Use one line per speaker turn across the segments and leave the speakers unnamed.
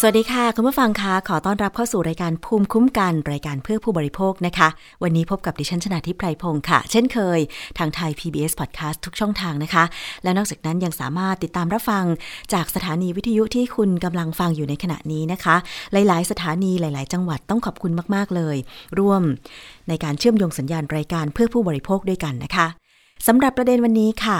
สวัสดีค่ะคุณผู้ฟังคะขอต้อนรับเข้าสู่รายการภูมิคุ้มกันรายการเพื่อผู้บริโภคนะคะ วันนี้พบกับดิฉันชนาทิพไพรพงศ์ค่ะ เช่นเคย ทางไทย PBS Podcast ทุกช่องทางนะคะ และนอกจากนั้นยังสามารถติดตามรับฟังจากสถานีวิทยุที่คุณกำลังฟังอยู่ในขณะนี้นะคะ หลาย ๆ สถานีหลาย ๆ จังหวัดต้องขอบคุณมาก ๆ เลย ร่วมในการเชื่อมโยงสัญญาณรายการเพื่อผู้บริโภคด้วยกันนะคะสำหรับประเด็นวันนี้ค่ะ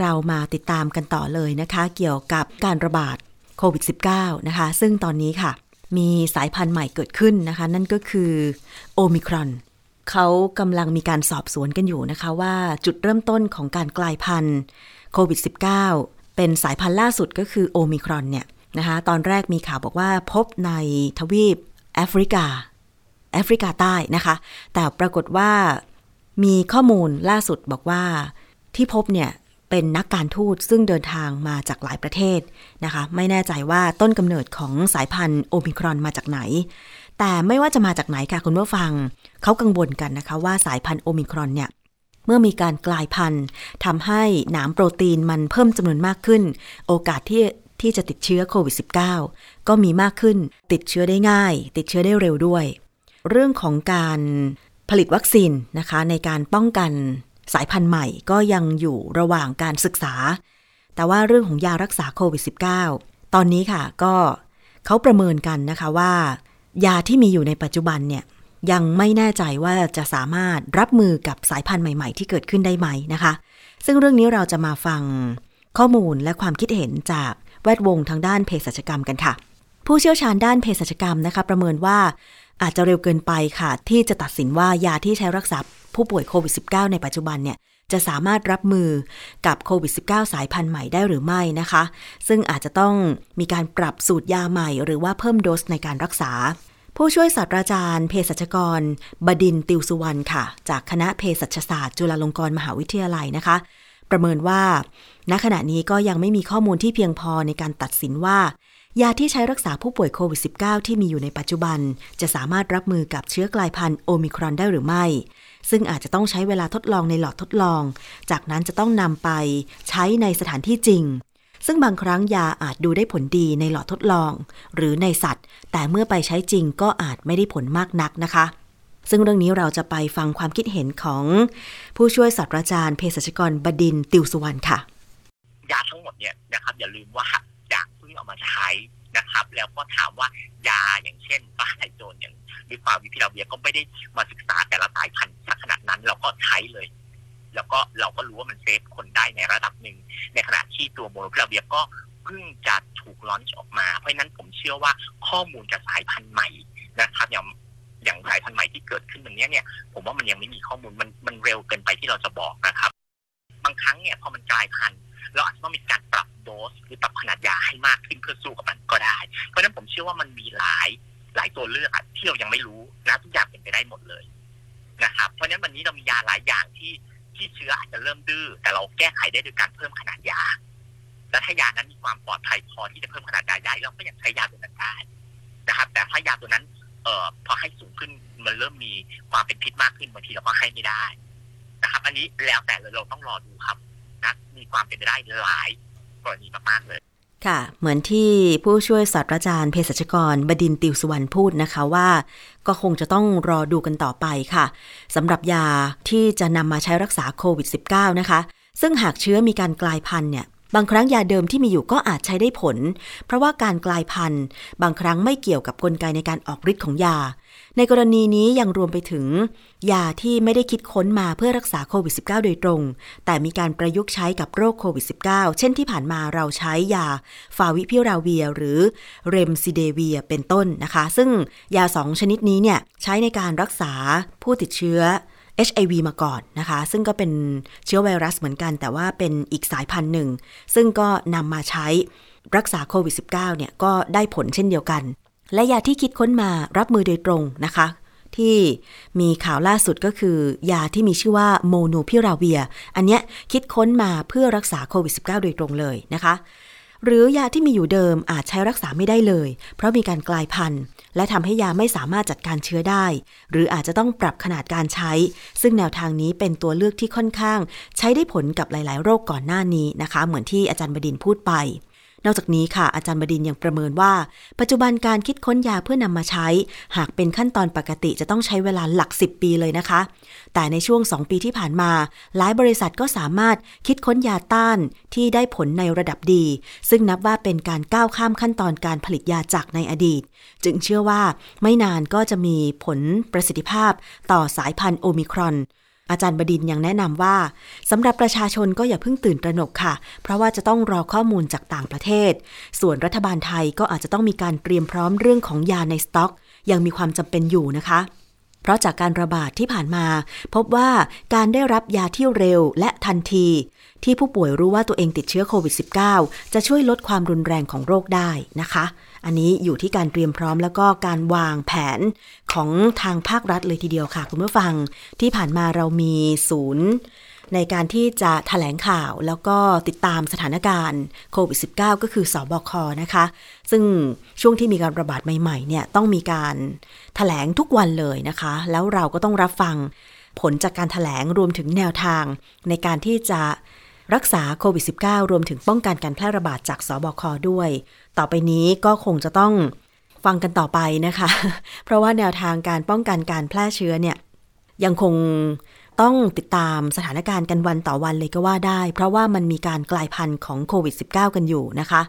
เรามาติดตามกันต่อเลยนะคะ เกี่ยวกับการระบาด โควิด -19 นะคะ ซึ่งตอนนี้ค่ะ มีสายพันธุ์ใหม่เกิดขึ้นนะคะ นั่นก็คือโอมิครอนเขากำลังมีการสอบสวนกันอยู่นะคะว่าจุดเริ่มต้นของการกลายพันธุ์โควิด -19 เป็นสายพันธุ์ล่าสุดก็คือโอมิครอนเนี่ยนะคะ ตอนแรกมีข่าวบอกว่าพบในทวีปแอฟริกาแอฟริกาใต้นะคะ แต่ปรากฏว่ามีข้อมูลล่าสุดบอกว่าที่พบเนี่ย เป็นนักการทูตซึ่งเดินทางมาจากหลายประเทศนะคะ ไม่แน่ใจว่าต้นกำเนิดของสายพันธุ์โอมิครอนมาจากไหน แต่ไม่ว่าจะมาจากไหนค่ะคุณผู้ฟัง เขากังวลกันนะคะว่าสายพันธุ์โอมิครอนเนี่ยเมื่อมีการกลายพันธุ์ทำให้หนามโปรตีนมันเพิ่มจำนวนมากขึ้น โอกาสที่ที่จะติดเชื้อโควิด -19 ก็มีมากขึ้น ติดเชื้อได้ง่าย ติดเชื้อได้เร็วด้วย เรื่องของการผลิตวัคซีนนะคะในการป้องกัน สายพันธุ์ใหม่ก็ยังอยู่ระหว่างการศึกษา แต่ว่าเรื่องของยารักษาโควิด -19 ตอนนี้ค่ะก็เขาประเมินกันนะคะว่า ยาที่มีอยู่ในปัจจุบันเนี่ยยังไม่แน่ใจว่าจะสามารถรับมือกับสายพันธุ์ใหม่ ๆ ที่เกิดขึ้นได้ไหมนะคะ ซึ่งเรื่องนี้เราจะมาฟังข้อมูลและความคิดเห็นจากแวดวงทางด้านเภสัชกรรมกันค่ะ ผู้เชี่ยวชาญด้านเภสัชกรรมนะคะ ประเมินว่าอาจจะเร็วเกินไปค่ะ ที่จะตัดสินว่ายาที่ใช้รักษา ผู้ป่วยโควิด -19 ในปัจจุบันเนี่ยจะสามารถรับมือกับโควิด -19 สายพันธุ์ใหม่ได้หรือไม่นะคะ ซึ่งอาจจะต้องมีการปรับสูตรยาใหม่ หรือว่าเพิ่มโดสในการรักษา ผู้ช่วยศาสตราจารย์เภสัชกร บดินติวสุวรรณค่ะ จากคณะเภสัชศาสตร์ จุฬาลงกรณ์มหาวิทยาลัยนะคะ ประเมินว่า ณขณะนี้ก็ยังไม่มีข้อมูลที่เพียงพอในการตัดสินว่ายาที่ใช้รักษาผู้ป่วยโควิด -19 ที่มีอยู่ในปัจจุบัน จะสามารถรับมือกับเชื้อกลายพันธุ์โอมิครอนได้หรือไม่ ซึ่งอาจจะต้องใช้เวลาทดลองในหลอดทดลอง จากนั้นจะต้องนำไปใช้ในสถานที่จริง ซึ่งบางครั้งยาอาจดูได้ผลดีในหลอดทดลอง หรือในสัตว์ แต่เมื่อไปใช้จริงก็อาจไม่ได้ผลมากนักนะคะ ซึ่งเรื่องนี้เราจะไปฟังความคิดเห็นของ ผู้ช่วยศาสตราจารย์เภสัชกรบดินติวสุวรรณค่ะ
ยาทั้งหมดเนี่ยนะครับอย่าลืมว่าอยากเพิ่งเอามาใช้ นะครับ แล้วก็ถามว่ายาอย่างเช่นฟ้าไทโจนอย่างหรือฟาวิพิลาเวียก็ไม่ได้มาศึกษาแต่ละสายพันธุ์ขนาดนั้นเราก็ใช้เลย แล้วก็เราก็รู้ว่ามัน save คนได้ในระดับหนึ่ง ในขณะที่ตัวโมลนูพิราเวียร์ก็เพิ่งจะถูก launch ออกมา เพราะฉะนั้นผมเชื่อว่าข้อมูลจากสายพันธุ์ใหม่นะครับอย่างอย่างสายพันธุ์ใหม่ที่เกิดขึ้นวันนี้เนี่ย ผมว่ามันยังไม่มีข้อมูลมันมันเร็วเกินไปที่เราจะบอกนะครับ บางครั้งเนี่ยพอมันกลายพันธุ์ เราอาจจะต้องมีการปรับโดสหรือปรับขนาดยาให้มากขึ้นเพื่อสู้กับมันก็ได้ เพราะนั้นผมเชื่อว่ามันมีหลายหลายตัวเลือกที่เรายังไม่รู้นะทุกอย่างเป็นไปได้หมดเลยนะครับเพราะนั้นวันนี้เรามียาหลายอย่างที่ที่เชื้ออาจจะเริ่มดื้อแต่เราแก้ไขได้โดยการเพิ่มขนาดยา และถ้ายานั้นมีความปลอดภัยพอที่จะเพิ่มขนาดยาได้เราก็ยังใช้ยาตัวนั้นได้นะครับ แต่ถ้ายาตัวนั้นเอ่อพอให้สูงขึ้นมันเริ่มมีความเป็นพิษมากขึ้นบางทีเราก็ให้ไม่ได้นะครับ อันนี้แล้วแต่เราต้องรอดูครับ นะมีความเป็นไปได้หลายกรณีมากๆเลย
ค่ะ เหมือนที่ผู้ช่วยศาสตราจารย์เภสัชกรบดินติวสุวรรณพูดนะคะว่า ก็คงจะต้องรอดูกันต่อไปค่ะสำหรับยาที่จะนำมาใช้รักษาโควิด -19 นะคะ ซึ่งหากเชื้อมีการกลายพันธุ์เนี่ย บางครั้งยาเดิมที่มีอยู่ก็อาจใช้ได้ผล เพราะว่าการกลายพันธุ์ บางครั้งไม่เกี่ยวกับกลไกในการออกฤทธิ์ของยา ในกรณีนี้ยังรวมไปถึง ยาที่ไม่ได้คิดค้นมาเพื่อรักษาโควิด -19 โดยตรง แต่มีการประยุกต์ใช้กับโรคโควิด -19 เช่นที่ผ่านมาเราใช้ยาฟาวิพิราเวีย หรือเรมซิเดเวียเป็นต้นนะคะ ซึ่งยาสองชนิดนี้เนี่ยใช้ในการรักษาผู้ติดเชื้อ HIV มาก่อนนะคะ ซึ่งก็เป็นเชื้อไวรัสเหมือนกัน แต่ว่าเป็นอีกสายพันธุ์หนึ่ง ซึ่งก็นำมาใช้รักษาโควิด -19 เนี่ยก็ได้ผลเช่นเดียวกัน และยาที่คิดค้นมารับมือโดยตรงนะคะ ที่มีข่าวล่าสุดก็คือ ยาที่มีชื่อว่าโมโนพิราเวีย อันเนี้ยคิดค้นมาเพื่อรักษาโควิด -19 โดยตรงเลยนะคะ หรือยาที่มีอยู่เดิมอาจใช้รักษาไม่ได้เลย เพราะมีการกลายพันธุ์ และทำให้ยาไม่สามารถจัดการเชื้อได้ หรืออาจจะต้องปรับขนาดการใช้ ซึ่งแนวทางนี้เป็นตัวเลือกที่ค่อนข้าง ใช้ได้ผลกับหลาย ๆ โรคก่อนหน้านี้นะคะ เหมือนที่อาจารย์บดินพูดไป นอกจากนี้ค่ะอาจารย์บดินยังประเมินว่า ปัจจุบันการคิดค้นยาเพื่อนำมาใช้ หากเป็นขั้นตอนปกติจะต้องใช้เวลาหลัก 10 ปีเลยนะคะ แต่ในช่วง 2 ปีที่ผ่านมา หลายบริษัทก็สามารถคิดค้นยาต้านที่ได้ผลในระดับดี ซึ่งนับว่าเป็นการก้าวข้ามขั้นตอนการผลิตยาจากในอดีต จึงเชื่อว่าไม่นานก็จะมีผลประสิทธิภาพต่อสายพันธุ์โอมิครอน อาจารย์บดินยังแนะนำว่าสำหรับประชาชนก็อย่าเพิ่งตื่นตระหนกค่ะ เพราะว่าจะต้องรอข้อมูลจากต่างประเทศ ส่วนรัฐบาลไทยก็อาจจะต้องมีการเตรียมพร้อมเรื่องของยาในสต็อก ยังมีความจำเป็นอยู่นะคะ เพราะจากการระบาดที่ผ่านมา พบว่าการได้รับยาที่เร็วและทันที ที่ผู้ป่วยรู้ว่าตัวเองติดเชื้อโควิด -19 จะช่วยลดความรุนแรงของโรคได้นะคะ อันนี้อยู่ที่การเตรียมพร้อมแล้วก็การวางแผนของทางภาครัฐเลยทีเดียวค่ะ คุณผู้ฟังที่ผ่านมาเรามีศูนย์ในการที่จะถแถลงข่าวแล้วก็ติดตามสถานการณ์โควิด -19 ก็คือสอบคนะคะ ซึ่งช่วงที่มีการระบาดใหม่ ๆ เนี่ย ต้องมีการถแถลงทุกวันเลยนะคะ แล้วเราก็ต้องรับฟังผลจากการถแถลงรวมถึงแนวทาง ในการที่จะรักษาโควิด -19 รวมถึงป้องกันการแพร่ระบาดจากสบคด้วย ต่อไปนี้ก็คงจะต้องฟังกันต่อไปนะคะ เพราะว่าแนวทางการป้องกันการแพร่เชื้อเนี่ยยังคงต้องติดตามสถานการณ์กันวันต่อวันเลยก็ว่าได้ เพราะว่ามันมีการกลายพันธุ์ของโควิด -19 กันอยู่นะคะ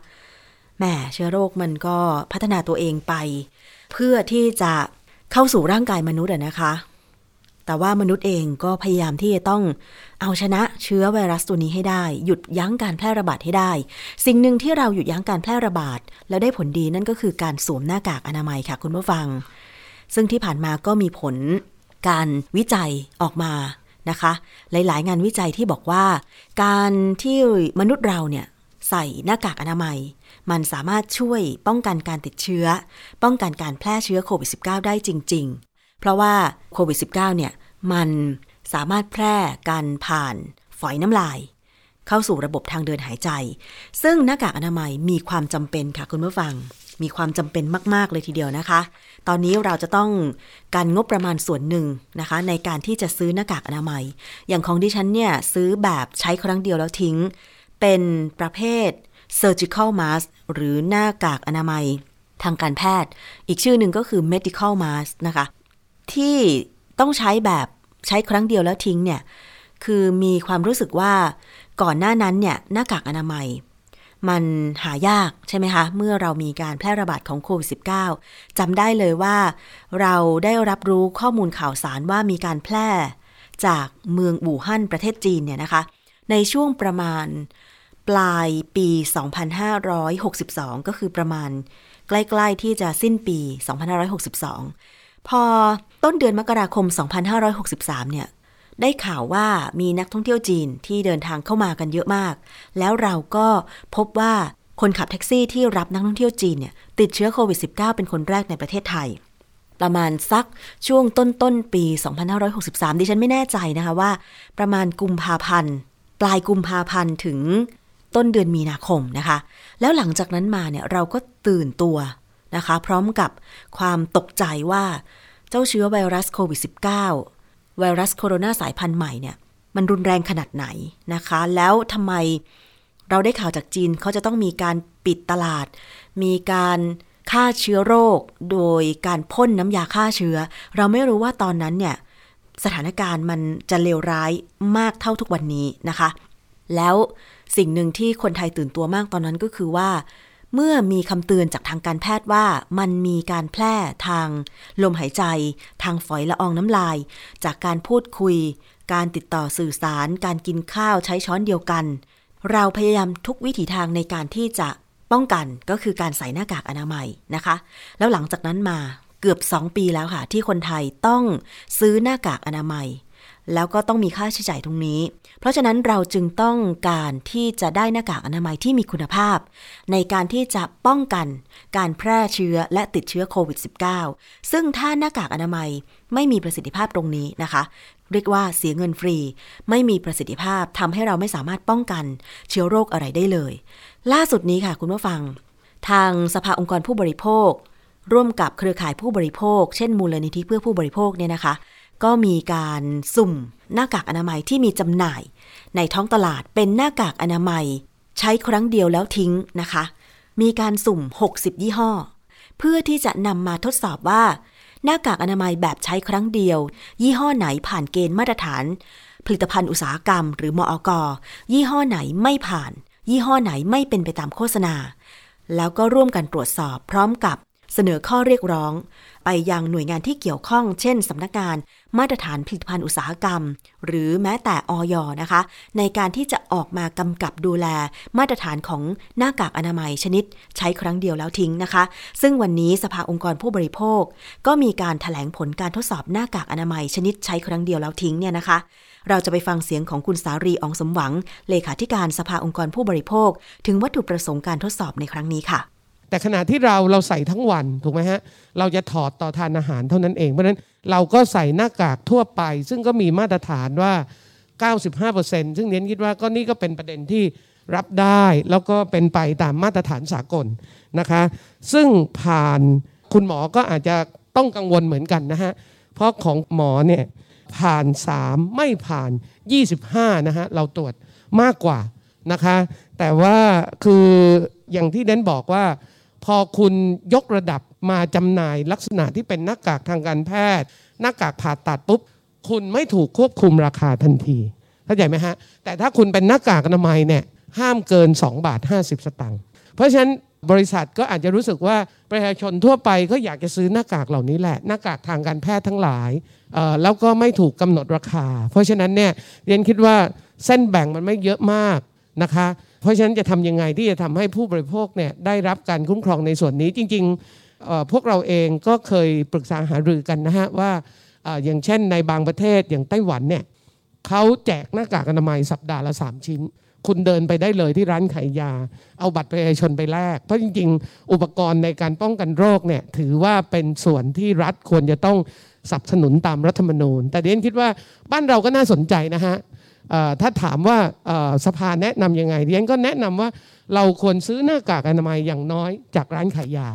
แหมเชื้อโรคมันก็พัฒนาตัวเองไป เพื่อที่จะเข้าสู่ร่างกายมนุษย์นะคะ แต่ว่ามนุษย์เองก็พยายามที่จะต้องเอาชนะเชื้อไวรัสตัวนี้ให้ได้ หยุดยั้งการแพร่ระบาดให้ได้ สิ่งหนึ่งที่เราหยุดยั้งการแพร่ระบาด แล้วได้ผลดีนั่นก็คือการสวมหน้ากากอนามัยค่ะคุณผู้ฟัง ซึ่งที่ผ่านมาก็มีผลการวิจัยออกมานะคะ หลายๆ งานวิจัยที่บอกว่า การที่มนุษย์เราเนี่ยใส่หน้ากากอนามัย มันสามารถช่วยป้องกันการติดเชื้อ ป้องกันการแพร่เชื้อโควิด -19 ได้จริง ๆ เพราะว่าโควิด -19 เนี่ย มันสามารถแพร่กันผ่านฝอยน้ำลาย เข้าสู่ระบบทางเดินหายใจ ซึ่งหน้ากากอนามัยมีความจำเป็นค่ะคุณผู้ฟัง มีความจำเป็นมาก ๆ เลยทีเดียวนะคะ ตอนนี้เราจะต้องการงบประมาณส่วนหนึ่งนะคะ ในการที่จะซื้อหน้ากากอนามัย อย่างของดิฉันเนี่ยซื้อแบบใช้ครั้งเดียวแล้วทิ้ง เป็นประเภท surgical mask หรือหน้ากากอนามัย ทางการแพทย์ อีกชื่อหนึ่งก็คือ medical mask นะคะ ที่ ต้องใช้แบบใช้ครั้งเดียวแล้วทิ้งเนี่ยคือมีความรู้สึกว่าก่อนหน้านั้นเนี่ยหน้ากากอนามัย มันหายากใช่ไหมคะ เมื่อเรามีการแพร่ระบาดของโควิด -19 จำได้เลยว่า เราได้รับรู้ข้อมูลข่าวสารว่ามีการแพร่จากเมืองอู่ฮั่นประเทศจีนเนี่ยนะคะ ในช่วงประมาณปลายปี 2562 ก็คือประมาณใกล้ ๆ ที่จะสิ้นปี 2562 พอ ต้นเดือนมกราคม 2563 เนี่ย ได้ข่าวว่ามีนักท่องเที่ยวจีนที่เดินทางเข้ามากันเยอะมาก แล้วเราก็พบว่าคนขับแท็กซี่ที่รับนักท่องเที่ยวจีนเนี่ยติดเชื้อโควิด -19 เป็นคนแรกในประเทศไทย ประมาณสักช่วงต้นต้นปี 2563 ดิฉันไม่แน่ใจนะคะว่า ประมาณกุมภาพันธ์ ปลายกุมภาพันธ์ถึงต้นเดือนมีนาคมนะคะ แล้วหลังจากนั้นมาเนี่ยเราก็ตื่นตัวนะคะ พร้อมกับความตกใจว่า เจ้าเชื้อไวรัสโควิด -19 ไวรัสโคโรนาสายพันธุ์ใหม่เนี่ย มันรุนแรงขนาดไหนนะคะ แล้วทำไมเราได้ข่าวจากจีนเขาจะต้องมีการปิดตลาด มีการฆ่าเชื้อโรค โดยการพ่นน้ำยาฆ่าเชื้อ เราไม่รู้ว่าตอนนั้นเนี่ยสถานการณ์มันจะเลวร้ายมากเท่าทุกวันนี้นะคะ แล้วสิ่งหนึ่งที่คนไทยตื่นตัวมากตอนนั้นก็คือว่า เมื่อมีคำเตือนจากทางการแพทย์ว่ามันมีการแพร่ทางลมหายใจ ทางฝอยละอองน้ำลาย จากการพูดคุย การติดต่อสื่อสาร การกินข้าวใช้ช้อนเดียวกัน เราพยายามทุกวิถีทางในการที่จะป้องกันก็คือการใส่หน้ากากอนามัยนะคะ แล้วหลังจากนั้นมาเกือบสองปีแล้วค่ะ ที่คนไทยต้องซื้อหน้ากากอนามัย แล้วก็ต้องมีค่าใช้จ่ายตรงนี้ เพราะฉะนั้นเราจึงต้องการที่จะได้หน้ากากอนามัยที่มีคุณภาพ ในการที่จะป้องกันการแพร่เชื้อและติดเชื้อโควิด -19 ซึ่งถ้าหน้ากากอนามัยไม่มีประสิทธิภาพตรงนี้นะคะ เรียกว่าเสียเงินฟรี ไม่มีประสิทธิภาพทำให้เราไม่สามารถป้องกันเชื้อโรคอะไรได้เลย ล่าสุดนี้ค่ะคุณผู้ฟัง ทางสภาองค์กรผู้บริโภค ร่วมกับเครือข่ายผู้บริโภค เช่นมูลนิธิเพื่อผู้บริโภคเนี่ยนะคะ ก็มีการสุ่มหน้ากากอนามัยที่มีจำหน่าย ในท้องตลาดเป็นหน้ากากอนามัย ใช้ครั้งเดียวแล้วทิ้งนะคะ มีการสุ่ม 60 ยี่ห้อ เพื่อที่จะนำมาทดสอบว่า หน้ากากอนามัยแบบใช้ครั้งเดียว ยี่ห้อไหนผ่านเกณฑ์มาตรฐาน ผลิตภัณฑ์อุตสาหกรรม หรือมอกยี่ห้อไหนไม่ผ่าน ยี่ห้อไหนไม่เป็นไปตามโฆษณา แล้วก็ร่วมกันตรวจสอบพร้อมกับ เสนอข้อเรียกร้อง ไปยังหน่วยงานที่เกี่ยวข้อง เช่นสำนักงานมาตรฐานผลิตภัณฑ์อุตสาหกรรม หรือแม้แต่ออย นะคะ ในการที่จะออกมากำกับดูแลมาตรฐานของหน้ากากอนามัยชนิด ใช้ครั้งเดียวแล้วทิ้งนะคะ ซึ่งวันนี้สภาองค์กรผู้บริโภค ก็มีการถแถลงผลการทดสอบหน้ากากอนามัยชนิดใช้ครั้งเดียวแล้วทิ้งเนี่ยนะคะ เราจะไปฟังเสียงของคุณสารีอองสมหวัง เลขาธิการสภาองค์กรผู้บริโภค ถึงวัตถุประสงค์การทดสอบในครั้งนี้ค่ะ
แต่ขณะที่เราเราใส่ทั้งวันถูกไหมฮะเราจะถอดต่อทานอาหารเท่านั้นเองเพราะฉะนั้นเราก็ใส่หน้ากากทั่วไป ซึ่งก็มีมาตรฐานว่า 95%ซึ่งเน้นคิดว่าก็นี่ก็เป็นประเด็นที่รับได้แล้วก็เป็นไปตามมาตรฐานสากลนะคะ ซึ่งผ่านคุณหมอก็อาจจะต้องกังวลเหมือนกันนะฮะ เพราะของหมอเนี่ยผ่าน 3 ไม่ผ่าน 25 นะฮะ เราตรวจมากกว่านะคะ แต่ว่าคืออย่างที่เน้นบอกว่า พอคุณยกระดับมาจำหน่ายลักษณะที่เป็นหน้ากากทางการแพทย์ หน้ากากผ่าตัดปุ๊บ คุณไม่ถูกควบคุมราคาทันทีเข้าใจไหมฮะ แต่ถ้าคุณเป็นหน้ากากอนามัยเนี่ยห้ามเกิน 2 บาท 50 สตางค์เพราะฉะนั้นบริษัทก็อาจจะรู้สึกว่าประชาชนทั่วไปก็อยากจะซื้อหน้ากากเหล่านี้แหละ หน้ากากทางการแพทย์ทั้งหลายแล้วก็ไม่ถูกกำหนดราคา เพราะฉะนั้นเนี่ยเรียนคิดว่าเส้นแบ่งมันไม่เยอะมากนะคะ เพราะฉะนั้นจะทำยังไงที่จะทำให้ผู้บริโภคเนี่ยได้รับการคุ้มครองในส่วนนี้จริงๆพวกเราเองก็เคยปรึกษาหารือกันนะฮะว่าอย่างเช่นในบางประเทศอย่างไต้หวันเนี่ยเขาแจกหน้ากากอนามัยสัปดาห์ละ 3 ชิ้น คุณเดินไปได้เลยที่ร้านขายยา เอาบัตรประชาชนไปแลกเพราะจริง ๆ อุปกรณ์ในการป้องกันโรคเนี่ยถือว่าเป็นส่วนที่รัฐควรจะต้องสนับสนุนตามรัฐธรรมนูญ แต่เดนคิดว่าบ้านเราก็น่าสนใจนะฮะ ถ้าถามว่าสภาแนะนำยังไงเรียนก็แนะนำว่าเราควรซื้อหน้ากากอนามัยอย่างน้อยจากร้านขายยา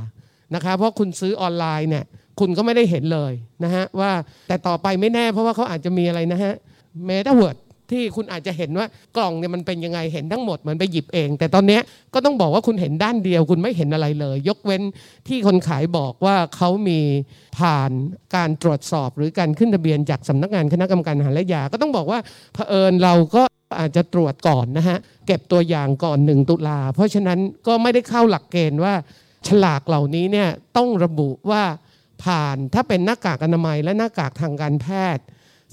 นะคะเพราะคุณซื้อออนไลน์เนี่ยคุณก็ไม่ได้เห็นเลยนะฮะว่าแต่ต่อไปไม่แน่เพราะว่าเขาอาจจะมีอะไรนะฮะเมตาเวิร์ด ที่คุณอาจจะเห็นว่ากล่องเนี่ยมันเป็นยังไงเห็นทั้งหมดเหมือนไปหยิบเอง แต่ตอนนี้ก็ต้องบอกว่าคุณเห็นด้านเดียว คุณไม่เห็นอะไรเลย ยกเว้นที่คนขายบอกว่าเขามีผ่านการตรวจสอบ หรือการขึ้นทะเบียนจากสำนักงานคณะกรรมการอาหารและยา ก็ต้องบอกว่าเผอิญเราก็อาจจะตรวจก่อนนะฮะเก็บตัวอย่างก่อนหนึ่งตุลาเพราะฉะนั้นก็ไม่ได้เข้าหลักเกณฑ์ว่าฉลากเหล่านี้เนี่ยต้องระบุว่าผ่านถ้าเป็นหน้ากากอนามัยและหน้ากากทางการแพทย์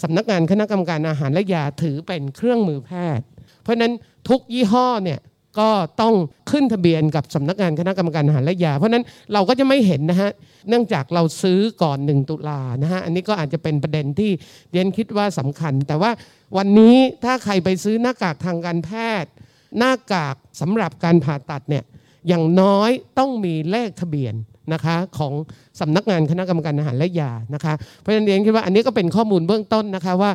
สำนักงานคณะกรรมการอาหารและยาถือเป็นเครื่องมือแพทย์ เพราะนั้นทุกยี่ห้อเนี่ยก็ต้องขึ้นทะเบียนกับสำนักงานคณะกรรมการอาหารและยา เพราะนั้นเราก็จะไม่เห็นนะฮะเนื่องจากเราซื้อก่อนหนึ่งตุลานะฮะอันนี้ก็อาจจะเป็นประเด็นที่เรียนคิดว่าสำคัญ แต่ว่าวันนี้ถ้าใครไปซื้อหน้ากากทางการแพทย์ หน้ากากสำหรับการผ่าตัดเนี่ยอย่างน้อยต้องมีเลขทะเบียน นะคะของสำนักงานคณะกรรมการอาหารและยานะคะเพราะฉะนั้นเรียนคิดว่าอันนี้ก็เป็นข้อมูลเบื้องต้นนะคะว่า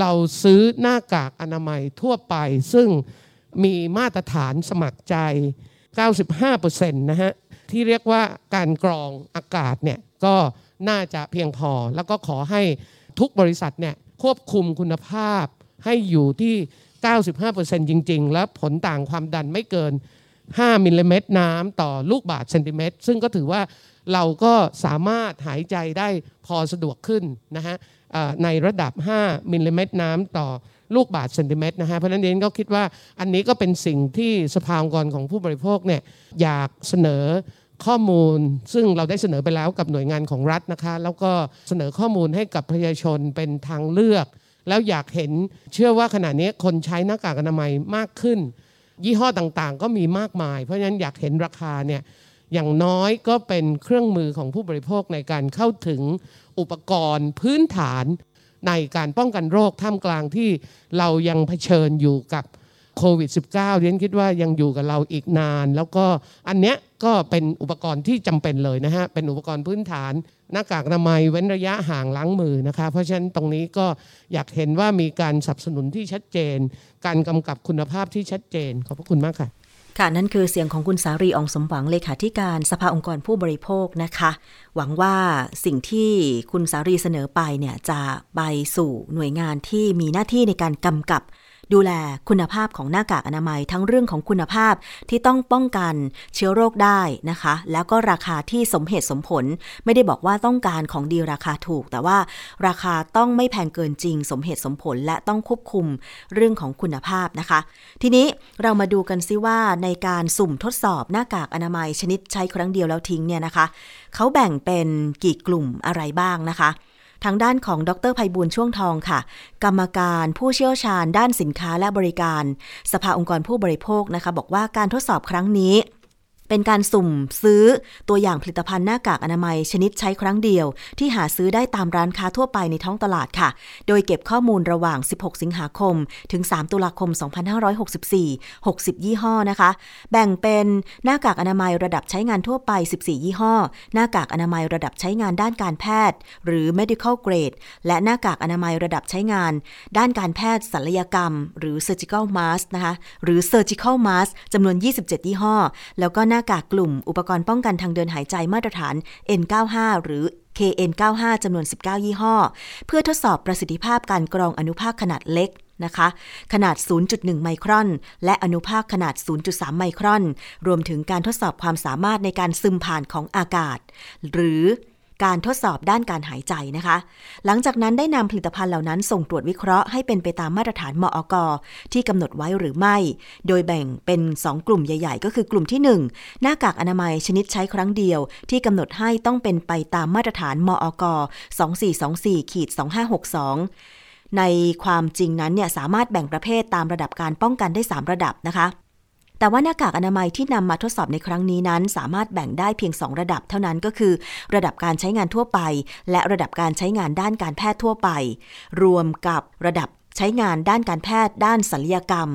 เราซื้อหน้ากากอนามัยทั่วไป ซึ่งมีมาตรฐานสมัครใจ 95%นะฮะที่เรียกว่าการกรองอากาศเนี่ยก็น่าจะเพียงพอ แล้วก็ขอให้ทุกบริษัทเนี่ยควบคุมคุณภาพให้อยู่ที่ 95%จริง ๆ และผลต่างความดันไม่เกิน 5มิลลิเมตรน้ำต่อลูกบาศก์เซนติเมตร ซึ่งก็ถือว่าเราก็สามารถหายใจได้พอสะดวกขึ้นนะฮะในระดับ 5มิลลิเมตรน้ำต่อลูกบาศก์เซนติเมตรนะฮะเพราะฉะนั้นเองก็คิดว่าอันนี้ก็เป็นสิ่งที่สภาองค์กรของผู้บริโภคเนี่ยอยากเสนอข้อมูล ซึ่งเราได้เสนอไปแล้วกับหน่วยงานของรัฐนะคะแล้วก็เสนอข้อมูลให้กับประชาชนเป็นทางเลือก แล้วอยากเห็นเชื่อว่าขณะนี้คนใช้หน้ากากอนามัยมากขึ้น ยี่ห้อต่างๆ ก็มีมากมาย เพราะฉะนั้นอยากเห็นราคาเนี่ยอย่างน้อยก็เป็นเครื่องมือของผู้บริโภคในการเข้าถึงอุปกรณ์พื้นฐานในการป้องกันโรคท่ามกลางที่เรายังเผชิญอยู่กับโควิด -19 เรียนคิดว่ายังอยู่กับเราอีกนาน แล้วก็อันเนี้ยก็เป็นอุปกรณ์ที่จำเป็นเลยนะฮะ เป็นอุปกรณ์พื้นฐาน หน้ากากอนามัยเว้นระยะห่างล้างมือนะคะ เพราะฉะนั้นตรงนี้ก็อยากเห็นว่ามีการสนับสนุนที่ชัดเจน การกำกับคุณภาพที่ชัดเจน ขอบพระคุณมากค่ะ
ค่ะ นั่นคือเสียงของคุณสารีอองสมหวังเลขาธิการสภาองค์กรผู้บริโภคนะคะ หวังว่าสิ่งที่คุณสารีเสนอไปเนี่ยจะไปสู่หน่วยงานที่มีหน้าที่ในการกำกับ ดูแลคุณภาพของหน้ากากอนามัยทั้งเรื่องของคุณภาพที่ต้องป้องกันเชื้อโรคได้นะคะ แล้วก็ราคาที่สมเหตุสมผล ไม่ได้บอกว่าต้องการของดีราคาถูก แต่ว่าราคาต้องไม่แพงเกินจริง สมเหตุสมผลและต้องควบคุมเรื่องของคุณภาพนะคะ ทีนี้เรามาดูกันซิว่าในการสุ่มทดสอบหน้ากากอนามัยชนิดใช้ครั้งเดียวแล้วทิ้งเนี่ยนะคะ เขาแบ่งเป็นกี่กลุ่มอะไรบ้างนะคะ ทางด้านของดรภัยบูลช่วงทองค่ะ กรรมการผู้เชี่ยวชาญด้านสินค้าและบริการ สภาองค์กรผู้บริโภคนะคะ บอกว่าการทดสอบครั้งนี้ เป็นการสุ่มซื้อตัวอย่างผลิตภัณฑ์หน้ากากอนามัยชนิดใช้ครั้งเดียว ที่หาซื้อได้ตามร้านค้าทั่วไปในท้องตลาดค่ะ โดยเก็บข้อมูลระหว่าง 16 สิงหาคม ถึง 3 ตุลาคม 2564 60 ยี่ห้อนะคะ แบ่งเป็นหน้ากากอนามัยระดับใช้งานทั่วไป 14 ยี่ห้อ หน้ากากอนามัยระดับใช้งานด้านการแพทย์ หรือ medical grade และหน้ากากอนามัยระดับใช้งาน ด้านการแพทย์ศัลยกรรม หรือ surgical mask นะคะ หรือ surgical mask จำนวน 27 ยี่ห้อ แล้วก็หน้ากากกลุ่ม อุปกรณ์ป้องกันทางเดินหายใจมาตรฐาน N95 หรือ KN95 จำนวน 19 ยี่ห้อ เพื่อทดสอบประสิทธิภาพการกรองอนุภาคขนาดเล็กนะคะ ขนาด 0.1 ไมครอน และอนุภาคขนาด 0.3 ไมครอน รวมถึงการทดสอบความสามารถในการซึมผ่านของอากาศ หรือ การทดสอบด้านการหายใจนะคะ หลังจากนั้นได้นำผลิตภัณฑ์เหล่านั้นส่งตรวจวิเคราะห์ให้เป็นไปตามมาตรฐานมออกที่กำหนดไว้หรือไม่ โดยแบ่งเป็น 2 กลุ่มใหญ่ ๆ ก็คือกลุ่มที่ 1 หน้ากากอนามัยชนิดใช้ครั้งเดียว ที่กำหนดให้ต้องเป็นไปตามมาตรฐานมออกอ2424ขีด2562 ในความจริงนั้นเนี่ยสามารถแบ่งประเภทตามระดับการป้องกันได้ 3 ระดับนะคะ แต่ว่าหน้ากากอนามัยที่นำมาทดสอบในครั้งนี้นั้น สามารถแบ่งได้เพียง 2 ระดับเท่านั้นก็คือ ระดับการใช้งานทั่วไป และระดับการใช้งานด้านการแพทย์ทั่วไป รวมกับระดับใช้งานด้านการแพทย์ด้านศัลยกรรม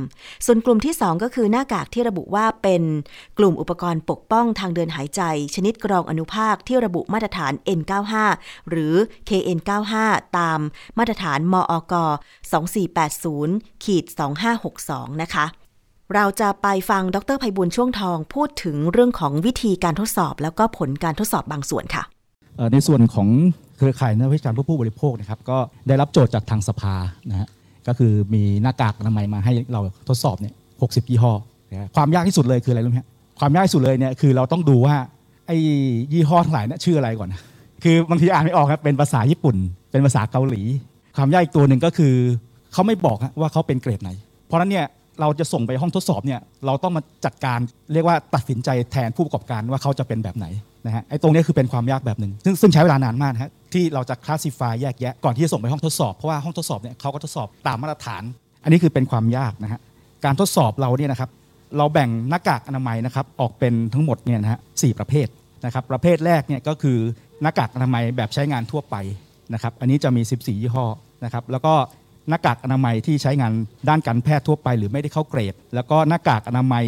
ส่วนกลุ่มที่ 2 ก็คือหน้ากากที่ระบุว่าเป็นกลุ่มอุปกรณ์ปกป้องทางเดินหายใจ ชนิดกรองอนุภาคที่ระบุมาตรฐาน N95 หรือ KN95 ตามมาตรฐานมอก 2480ขีด2562 นะคะ เราจะไปฟังดรไพบุญช่วงทองพูดถึงเรื่องของวิธีการทดสอบ แล้วก็ผลการทดสอบบางส่วนค่ะ
ในส่วนของเครือข่ายนักวิชาการเพื่อผู้บริโภคนะครับก็ได้รับโจทย์จากทางสภานะฮะก็คือมีหน้ากากอนามัยมาให้เราทดสอบเนี่ยหกยี่ห้อความยากที่สุดเลยคืออะไรรู้ไหมความยากที่สุดเลยเนี่ยคือเราต้องดูว่าไอ้ยี่ห้อทั้งหลายเนี่ยชื่ออะไรก่อน คือบางทีอ่านไม่ออกครับเป็นภาษาญี่ปุ่น เป็นภาษาเกาหลี ความยากอีกตัวหนึ่งก็คือเขาไม่บอกว่าเขาเป็นเกรดไหน เพราะนั้นเนี่ย เราจะส่งไปห้องทดสอบเนี่ยเราต้องมาจัดการเรียกว่าตัดสินใจแทนผู้ประกอบการว่าเขาจะเป็นแบบไหนนะฮะไอ้ตรงนี้คือเป็นความยากแบบหนึ่งซึ่งซึ่งใช้เวลานานมากฮะที่เราจะคลาสสิฟายแยกแยะก่อนที่จะส่งไปห้องทดสอบเพราะว่าห้องทดสอบเนี่ยเขาก็ทดสอบตามมาตรฐาน อันนี้คือเป็นความยากนะฮะการทดสอบเราเนี่ยนะครับเราแบ่งหน้ากากอนามัยนะครับออกเป็นทั้งหมดเนี่ยนะฮะสประเภทนะครับประเภทแรกเนี่ยก็คือหน้ากากอนามัยแบบใช้งานทั่วไปนะครับอันนี้จะมี 14 ยี่ห้อนะครับแล้วก็ หน้ากากอนามัยที่ใช้งานด้านการแพทย์ทั่วไป หรือไม่ได้เข้าเกรด แล้วก็หน้ากากอนามัย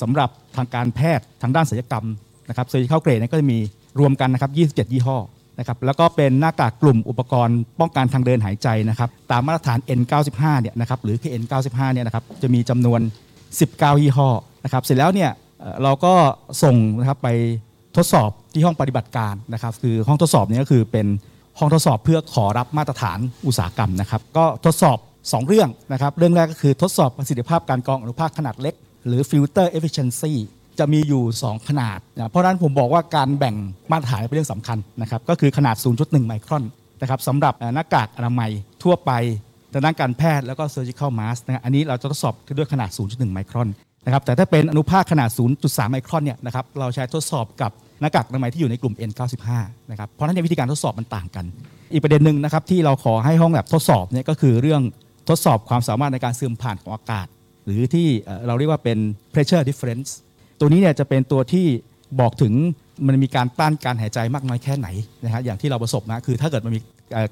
สำหรับทางการแพทย์ทางด้านศัลยกรรมนะครับซึ่งเข้าเกรดนี่ก็จะมีรวมกันนะครับ 27 ยี่ห้อนะครับแล้วก็เป็นหน้ากากกลุ่มอุปกรณ์ป้องกันทางเดินหายใจนะครับตามมาตรฐาน N95 เนี่ยนะครับหรือ KN95 เนี่ยนะครับจะมีจำนวน 19 ยี่ห้อนะครับเสร็จแล้วเนี่ยเราก็ส่งนะครับไปทดสอบที่ห้องปฏิบัติการนะครับคือห้องทดสอบนี้ก็คือเป็น ห้องทดสอบเพื่อขอรับมาตรฐานอุตสาหกรรมนะครับ ก็ทดสอบ 2 เรื่องนะครับ เรื่องแรกก็คือทดสอบประสิทธิภาพการกรองอนุภาคขนาดเล็ก หรือ filter efficiency จะมีอยู่ 2 ขนาดนะเพราะนั้นผมบอกว่าการแบ่งมาตรฐานเป็นเรื่องสำคัญนะครับ ก็คือขนาด 0.1 ไมครอนนะครับสำหรับหน้ากากอนามัยทั่วไปทางด้านการแพทย์แล้วก็ surgical mask นะอันนี้เราจะทดสอบด้วยขนาด 0.1 ไมครอนนะครับแต่ถ้าเป็นอนุภาคขนาด 0.3 ไมครอนเนี่ยนะครับเราใช้ทดสอบกับ น้ากากอนามัยที่อยู่ในกลุ่ม N95 นะครับเพราะฉะนั้นวิธีการทดสอบมันต่างกัน อีกประเด็นหนึ่งนะครับที่เราขอให้ห้องแบบทดสอบเนี่ยก็คือเรื่องทดสอบความสามารถในการซึมผ่านของอากาศ หรือที่เราเรียกว่าเป็น pressure difference ตัวนี้เนี่ยจะเป็นตัวที่บอกถึงมันมีการต้านการหายใจมากน้อยแค่ไหนนะฮะอย่างที่เราประสบนะคือถ้าเกิดมันมี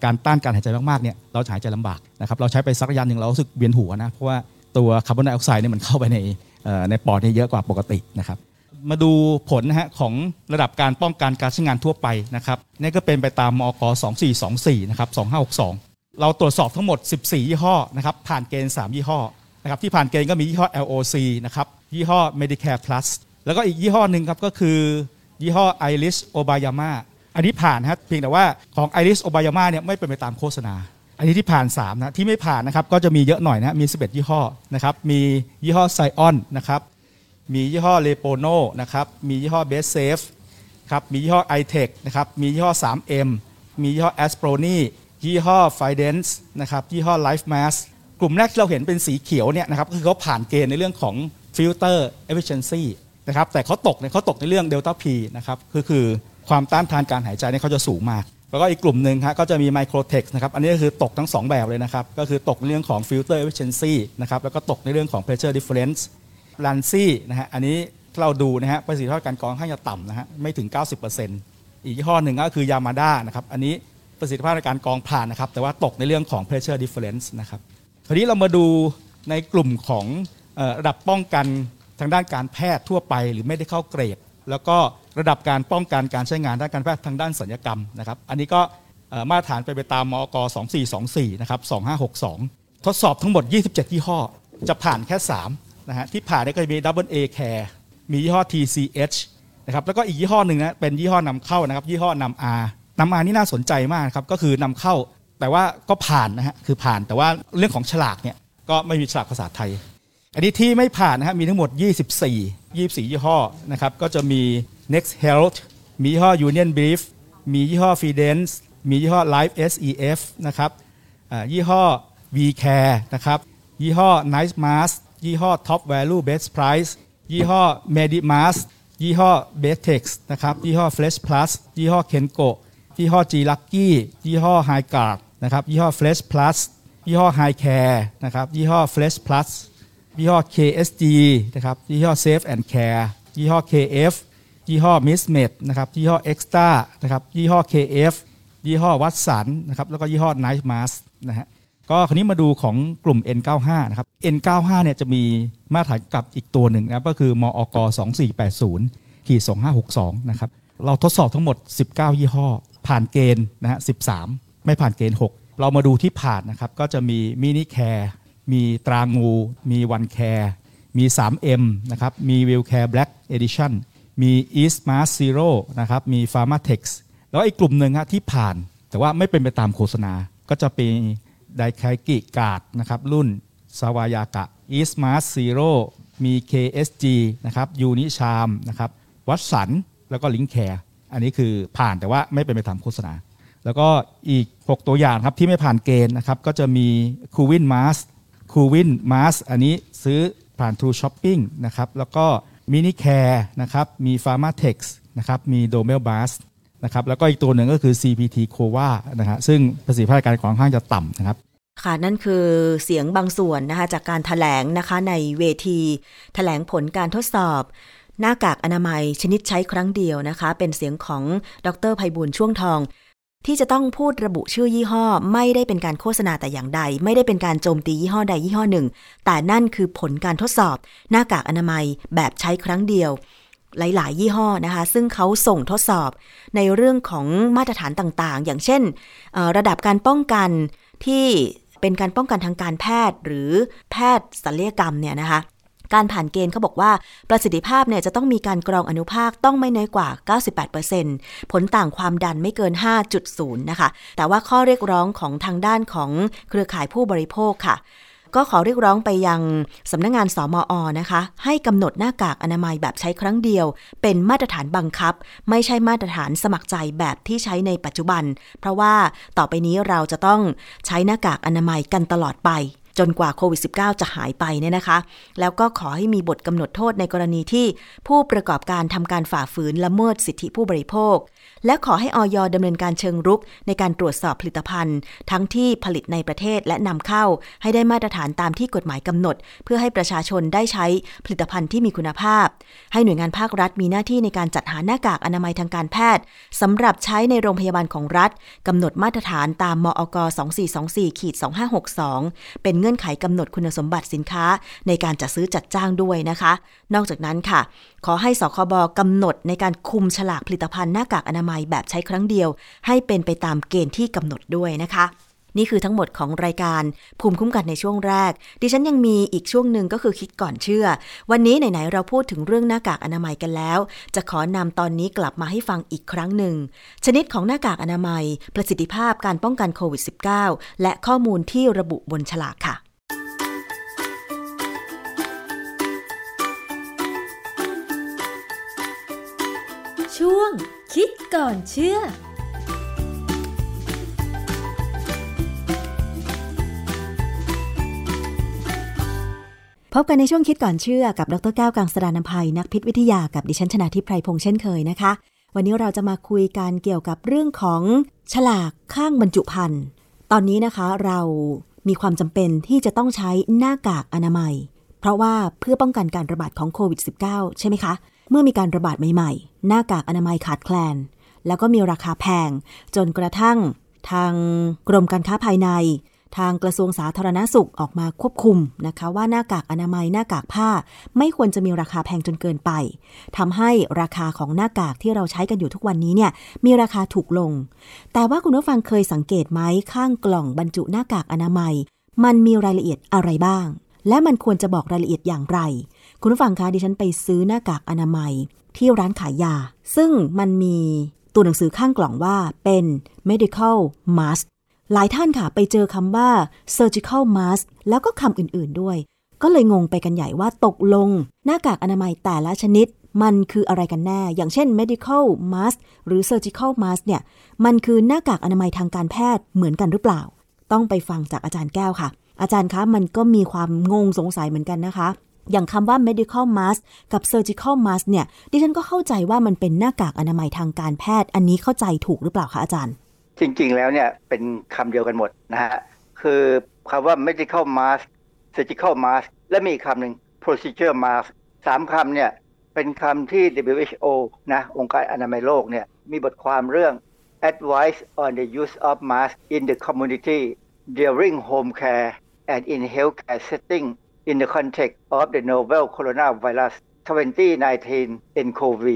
การต้านการหายใจมากๆเนี่ยเราหายใจลำบากนะครับเราใช้ไปสักระยะหนึ่งเรารู้สึกเวียนหัวนะเพราะว่าตัวคาร์บอนไดออกไซด์เนี่ยมันเข้าไปในในปอดนี่เยอะกว่าปกตินะครับ มาดูผลนะฮะของระดับการป้องกันการใช้งานทั่วไปนะครับนี่ก็เป็นไปตามมอก2424นะครับ2562 เราตรวจสอบทั้งหมด 14 ยี่ห้อนะครับผ่านเกณฑ์ 3 ยี่ห้อนะครับที่ผ่านเกณฑ์ก็มียี่ห้อ LOC นะครับยี่ห้อ Medicare Plus แล้วก็อีกยี่ห้อหนึ่งครับก็คือ ยี่ห้อ Iris Obayama อันนี้ผ่านนะครับเพียงแต่ว่าของ Iris Obayama เนี่ยไม่เป็นไปตามโฆษณา อันนี้ที่ผ่าน3นะที่ไม่ผ่านนะครับก็จะมีเยอะหน่อยนะมี 11 ยี่ห้อนะครับมียี่ห้อ Scion นะครับ มียี่ห้อ Lepono นะครับ มียี่ห้อ Best Safe ครับ มียี่ห้อ iTech นะครับ มียี่ห้อ 3M มียี่ห้อ Asproni ยี่ห้อ Fidence นะครับ ยี่ห้อ Life Mass กลุ่มแรกที่เราเห็นเป็นสีเขียวเนี่ยนะครับคือเขาผ่านเกณฑ์ในเรื่องของ filter efficiency นซีนะครับ แต่เขาตกเนี่ยเขาตกในเรื่อง delta P นะครับคือคือความต้านทานการหายใจเนี่ยเขาจะสูงมาก แล้วก็อีกกลุ่มหนึ่งฮะก็จะมี microtex นะครับ อันนี้ก็คือตกทั้ง 2 แบบเลยนะครับ ก็คือตกในเรื่องของ filter efficiency นซีนะครับ แล้วก็ตกในเรื่องของ pressure difference ลันซี่นะฮะอันนี้ถ้าเราดูนะฮะประสิทธิภาพการกรองค่อนข้างจะต่ำนะฮะไม่ถึง 90%อีกยี่ห้อหนึ่งก็คือยามาด้านะครับอันนี้ประสิทธิภาพในการกรองผ่านนะครับแต่ว่าตกในเรื่องของ pressure difference นะครับทีนี้เรามาดูในกลุ่มของระดับป้องกันทางด้านการแพทย์ทั่วไป หรือไม่ได้เข้าเกรด แล้วก็ระดับการป้องกันการใช้งานด้านการแพทย์ทางด้านสัญญกรรมนะครับอันนี้ก็มาตรฐานไปไปตามมอก2424นะครับ2562 ทดสอบทั้งหมด 27 ยี่ห้อ จะผ่านแค่ 3 นะฮะที่ผ่านได้ก็จะมี Double A Care มียี่ห้อ TCH นะครับแล้วก็อีกยี่ห้อหนึ่งนะเป็นยี่ห้อนำเข้านะครับยี่ห้อนำ R นำ R นี่น่าสนใจมากครับก็คือนำเข้าแต่ว่าก็ผ่านนะฮะคือผ่านแต่ว่าเรื่องของฉลากเนี่ยก็ไม่มีฉลากภาษาไทย อันนี้ที่ไม่ผ่านนะฮะมีทั้งหมด 24 24 ยี่ห้อนะครับก็จะมี Next Health มียี่ห้อ Union Brief มียี่ห้อ Fidence มียี่ห้อ Life SEF นะครับอ่ายี่ห้อ VCare นะครับยี่ห้อ Nice Mask ยี่ห้อ Top Value Best Price ยี่ห้อ Medimas ยี่ห้อ Betex นะครับยี่ห้อ Fresh Plus ยี่ห้อ Kenko ยี่ห้อ G Lucky ยี่ห้อ High Guard นะครับยี่ห้อ Fresh Plus ยี่ห้อ High Care นะครับยี่ห้อ Fresh Plus ยี่ห้อ KSG นะครับยี่ห้อ Safe and Care ยี่ห้อ KF ยี่ห้อ Mismed นะครับยี่ห้อ Extra นะครับยี่ห้อ KF ยี่ห้อวัตสันนะครับแล้วก็ยี่ห้อ Nice Mask นะฮะ ก็คราวนี้มาดูของกลุ่ม N95 นะครับ N95 เนี่ยจะมีมาตรฐานกับอีกตัวหนึ่งนะครับก็คือมอก 2480ขีด2562 นะครับ เราทดสอบทั้งหมด 19 ยี่ห้อ ผ่านเกณฑ์นะฮะ13 ไม่ผ่านเกณฑ์ 6 เรามาดูที่ผ่านนะครับ ก็จะมีมินิแคร์มีตรางู มีวันแคร์มี 3M นะครับ มีวิลแคร์ Black Edition มี East Mars Zero นะครับ มี Pharmatex แล้วอีกกลุ่มหนึ่งฮะที่ผ่าน แต่ว่าไม่เป็นไปตามโฆษณา ก็จะเป็น ไดไคกิกาดนะครับรุ่นสวายากะ East Mars Zero มี KSG นะครับยูนิชามนะครับวัตสันแล้วก็ลิงแคร์อันนี้คือผ่านแต่ว่าไม่เป็นไปตามโฆษณา แล้วก็อีก 6 ตัวอย่างครับที่ไม่ผ่านเกณฑ์นะครับก็จะมีคูวินมาสคูวินมาสอันนี้ซื้อผ่าน True Shopping นะครับแล้วก็มินิแคร์นะครับมี Pharmatex นะครับมี d o m e l b a s นะครับแล้วก็อีกตัวหนึ่งก็คือ CPT c o v a นะฮะซึ่งประสิทธิภาพการของข้างจะต่ำนะครับ
ค่ะนั่นคือเสียงบางส่วนนะคะจากการถแถลงนะคะในเวทีถแถลงผลการทดสอบ หน้ากากอนามัยชนิดใช้ครั้งเดียวนะคะ เป็นเสียงของดรภัยบุญช่วงทอง ที่จะต้องพูดระบุชื่อยี่ห้อ ไม่ได้เป็นการโฆษณาแต่อย่างใด ไม่ได้เป็นการโจมตียี่ห้อใดยี่ห้อหนึ่ง แต่นั่นคือผลการทดสอบ หน้ากากอนามัยแบบใช้ครั้งเดียว หลาย ๆ ยี่ห้อนะคะ ซึ่งเขาส่งทดสอบในเรื่องของมาตรฐานต่าง ๆ อย่างเช่น ระดับการป้องกันที่เป็นการป้องกันทางการแพทย์หรือแพทย์ศัลยกรรมเนี่ยนะคะการผ่านเกณฑ์เขาบอกว่าประสิทธิภาพเนี่ยจะต้องมีการกรองอนุภาคต้องไม่น้อยกว่า 98%ผลต่างความดันไม่เกิน 5.0 นะคะ แต่ว่าข้อเรียกร้องของทางด้านของเครือข่ายผู้บริโภคค่ะ ก็ขอเรียกร้องไปยังสำนักงงานสมอนะคะ ให้กำหนดหน้ากากอนามัยแบบใช้ครั้งเดียว เป็นมาตรฐานบังคับ ไม่ใช่มาตรฐานสมัครใจแบบที่ใช้ในปัจจุบัน เพราะว่าต่อไปนี้เราจะต้องใช้หน้ากากอนามัยกันตลอดไป จนกว่าโควิด -19 จะหายไปเนี่ยนะคะ แล้วก็ขอให้มีบทกำหนดโทษในกรณีที่ผู้ประกอบการทำการฝ่าฝืนละเมิดสิทธิผู้บริโภค และขอให้ออยดำเนินการเชิงรุกในการตรวจสอบผลิตภัณฑ์ ทั้งที่ผลิตในประเทศและนำเข้า ให้ได้มาตรฐานตามที่กฎหมายกำหนด เพื่อให้ประชาชนได้ใช้ผลิตภัณฑ์ที่มีคุณภาพ ให้หน่วยงานภาครัฐมีหน้าที่ในการจัดหาหน้ากากอนามัยทางการแพทย์สำหรับใช้ในโรงพยาบาลของรัฐกำหนดมาตรฐานตามมอก 2424ขีด2562 เป็นเงื่อนไขกำหนดคุณสมบัติสินค้าในการจัดซื้อจัดจ้างด้วยนะคะ นอกจากนั้นค่ะ ขอให้สคบกำหนดในการคุมฉลากผลิตภัณฑ์หน้ากากอนามัยแบบใช้ครั้งเดียว ให้เป็นไปตามเกณฑ์ที่กำหนดด้วยนะคะ นี่คือทั้งหมดของรายการภูมิคุ้มกันในช่วงแรก ดิฉันยังมีอีกช่วงหนึ่งก็คือคิดก่อนเชื่อ วันนี้ไหนๆเราพูดถึงเรื่องหน้ากากอนามัยกันแล้ว จะขอนำตอนนี้กลับมาให้ฟังอีกครั้งหนึ่ง ชนิดของหน้ากากอนามัย ประสิทธิภาพการป้องกันโควิด -19 และข้อมูลที่ระบุบนฉลากค่ะ
ช่วงคิดก่อนเชื่อ
พบกันในช่วงคิดก่อนเชื่อกับดรแก้วกังสดานนภัยนักพิษวิทยากับดิฉันชนะทิพไพรพงษ์เช่นเคยนะคะ วันนี้เราจะมาคุยกันเกี่ยวกับเรื่องของฉลากข้างบรรจุภัณฑ์ตอนนี้นะคะเรามีความจำเป็นที่จะต้องใช้หน้ากากอนามัย เพราะว่าเพื่อป้องกันการระบาดของโควิด -19 ใช่ไหมคะ เมื่อมีการระบาดใหม่ๆ หน้ากากอนามัยขาดแคลน แล้วก็มีราคาแพง จนกระทั่งทางกรมการค้าภายใน ทางกระทรวงสาธารณสุขออกมาควบคุมนะคะว่าหน้ากากอนามัยหน้ากากผ้า ไม่ควรจะมีราคาแพงจนเกินไปทำให้ราคาของหน้ากากที่เราใช้กันอยู่ทุกวันนี้เนี่ยมีราคาถูกลง แต่ว่าคุณผู้ฟังเคยสังเกตไหมข้างกล่องบรรจุหน้ากากอนามัย มันมีรายละเอียดอะไรบ้าง และมันควรจะบอกรายละเอียดอย่างไร คุณผู้ฟังคะดิฉันไปซื้อหน้ากากอนามัย ที่ร้านขายยา ซึ่งมันมีตัวหนังสือข้างกล่องว่าเป็น medical mask หลายท่านค่ะไปเจอคำว่า surgical mask แล้วก็คำอื่นๆด้วย ก็เลยงงไปกันใหญ่ว่าตกลง หน้ากากอนามัยแต่ละชนิด มันคืออะไรกันแน่ อย่างเช่น medical mask หรือ surgical mask เนี่ย มันคือหน้ากากอนามัยทางการแพทย์เหมือนกันหรือเปล่า ต้องไปฟังจากอาจารย์แก้วค่ะ อาจารย์คะมันก็มีความงงสงสัยเหมือนกันนะคะอย่างคำว่า medical mask กับ surgical mask เนี่ย ดิฉันก็เข้าใจว่ามันเป็นหน้ากากอนามัยทางการแพทย์ อันนี้เข้าใจถูกหรือเปล่าคะอาจารย์
จริงๆแล้วเนี่ยเป็นคำเดียวกันหมดนะฮะคือคำว่า medical mask surgical mask และมีอีกคำหนึ่ง procedure mask สามคำเนี่ยเป็นคำที่ WHO นะองค์การอนามัยโลกเนี่ยมีบทความเรื่อง advice on the use of mask in the community during home care and in healthcare setting in the context of the novel coronavirus 2019 nCoV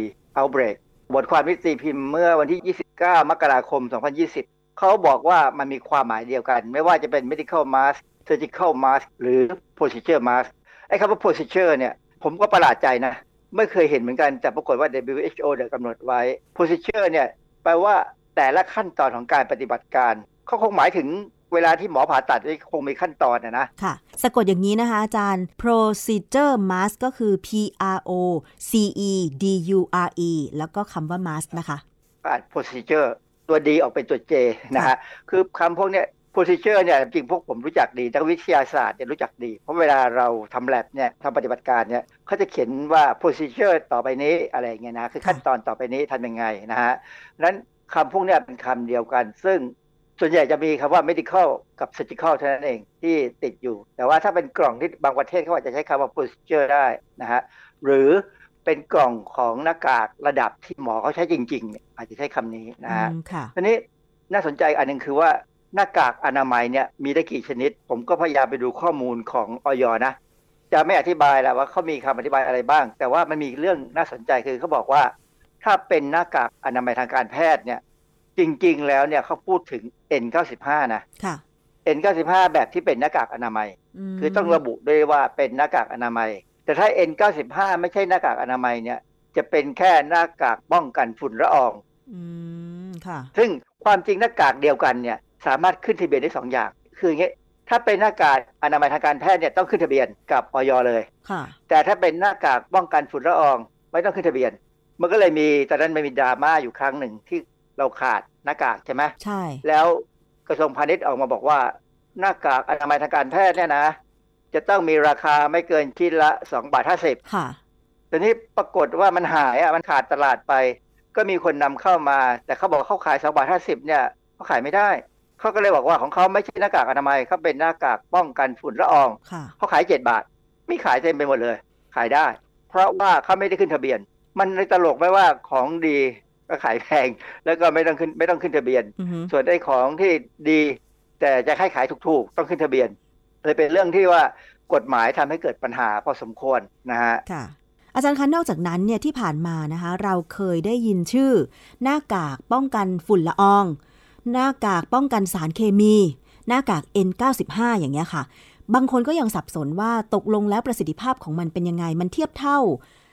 outbreak บทความที่ตีพิมพ์เมื่อวันที่ 29 มกราคม 2020 เขาบอกว่ามันมีความหมายเดียวกัน ไม่ว่าจะเป็น medical mask surgical mask หรือ procedure mask ไอ้คำว่า procedure เนี่ย ผมก็ประหลาดใจนะ ไม่เคยเห็นเหมือนกัน แต่ปรากฏว่า WHO เดี๋ยวกำหนดไว้ procedure เนี่ย แปลว่าแต่ละขั้นตอนของการปฏิบัติการ เขาคงหมายถึง เวลาที่หมอผ่าตัดคงมีขั้นตอนนะนะ
ค่ะ สะกดอย่างนี้นะคะอาจารย์ procedure mask ก็คือ P R O C E D U R E แล้วก็คำว่า mask นะคะ
อ่าน procedure ตัวดีออกเป็นตัว J นะฮะคือคำพวกเนี้ย procedure เนี่ยจริงพวกผมรู้จักดีนักวิทยาศาสตร์เนี่ยรู้จักดี เพราะเวลาเราทำ lab เนี่ยทำปฏิบัติการเนี่ยเขาจะเขียนว่า procedure ต่อไปนี้อะไรอย่างเงี้ยนะคือขั้นตอนต่อไปนี้ทำยังไงนะฮะนั้นคำพวกเนี้ยเป็นคำเดียวกัน ซึ่ง ส่วนใหญ่จะมีคำว่า medical กับ surgical เท่านั้นเองที่ติดอยู่ แต่ว่าถ้าเป็นกล่องที่บางประเทศเขาอาจจะใช้คำว่า procedure ได้นะฮะหรือเป็นกล่องของหน้ากากระดับที่หมอเขาใช้จริงๆเนี่ยอาจจะใช้คำนี้นะฮะ
อืมค่ะ
ทีนี้น่าสนใจอันหนึ่งคือว่าหน้ากากอนามัยเนี่ยมีได้กี่ชนิด ผมก็พยายามไปดูข้อมูลของออยนะ จะไม่อธิบายแหละว่าเขามีคำอธิบายอะไรบ้าง แต่ว่ามันมีเรื่องน่าสนใจคือเขาบอกว่า ถ้าเป็นหน้ากากอนามัยทางการแพทย์เนี่ย จริง ๆ แล้วเนี่ยเขาพูดถึง N95 นะ
ค่ะ
N95 แบบที่เป็นหน้ากากอนามัย
ม
คือต้องระบุด้วยว่าเป็นหน้ากากอนามัย แต่ถ้า N95 ไม่ใช่หน้ากากอนามัยเนี่ยจะเป็นแค่หน้ากากป้องกันฝุ่นละออง
อืมค่ะ
ซึ่งความจริงหน้ากากเดียวกันเนี่ยสามารถขึ้นทะเบียนได้สองอย่าง คืออย่างนี้ถ้าเป็นหน้ากากอนามัยทางการแพทย์เนี่ยต้องขึ้นทะเบียนกับออยเลย
ค่ะ
แต่ถ้าเป็นหน้ากากป้องกันฝุ่นละออง ไม่ต้องขึ้นทะเบียน มันก็เลยมีตอนนั้นมันมีดราม่าอยู่ครั้งหนึ่งที่ เราขาดหน้ากากใช่ไหม
ใช่
แล้วกระทรวงพาณิชย์ออกมาบอกว่า หน้ากากอนามัยทางการแพทย์เนี่ยนะ จะต้องมีราคาไม่เกินชิ้นละ2บาท50
ค่ะ
ทีนี้ปรากฏว่ามันหายอะมันขาดตลาดไป ก็มีคนนำเข้ามา แต่เขาบอกเขาขาย2บาท50เนี่ยเขาขายไม่ได้เขาก็เลยบอกว่าของเขาไม่ใช่หน้ากากอนามัยเขาเป็นหน้ากากป้องกันฝุ่นละออง
ค่ะ
เขาขาย7บาท ไม่ขายเต็มไปหมดเลย ขายได้ เพราะว่าเขาไม่ได้ขึ้นทะเบียน มันเลยตลกไหมว่าของดี ก็ขายแพง แล้วก็ไม่ต้องขึ้นไม่ต้องขึ้นทะเบียน
อือฮึ
ส่วนไอ้ของที่ดี แต่จะให้ขายถูกๆ ต้องขึ้นทะเบียนเลยเป็นเรื่องที่ว่ากฎหมายทำให้เกิดปัญหาพอสมควรนะฮะ
ค่ะอาจารย์คะนอกจากนั้นเนี่ยที่ผ่านมานะคะเราเคยได้ยินชื่อ หน้ากากป้องกันฝุ่นละออง หน้ากากป้องกันสารเคมี หน้ากาก N95 อย่างเงี้ยค่ะ บางคนก็ยังสับสนว่าตกลงแล้วประสิทธิภาพของมันเป็นยังไง มันเทียบเท่า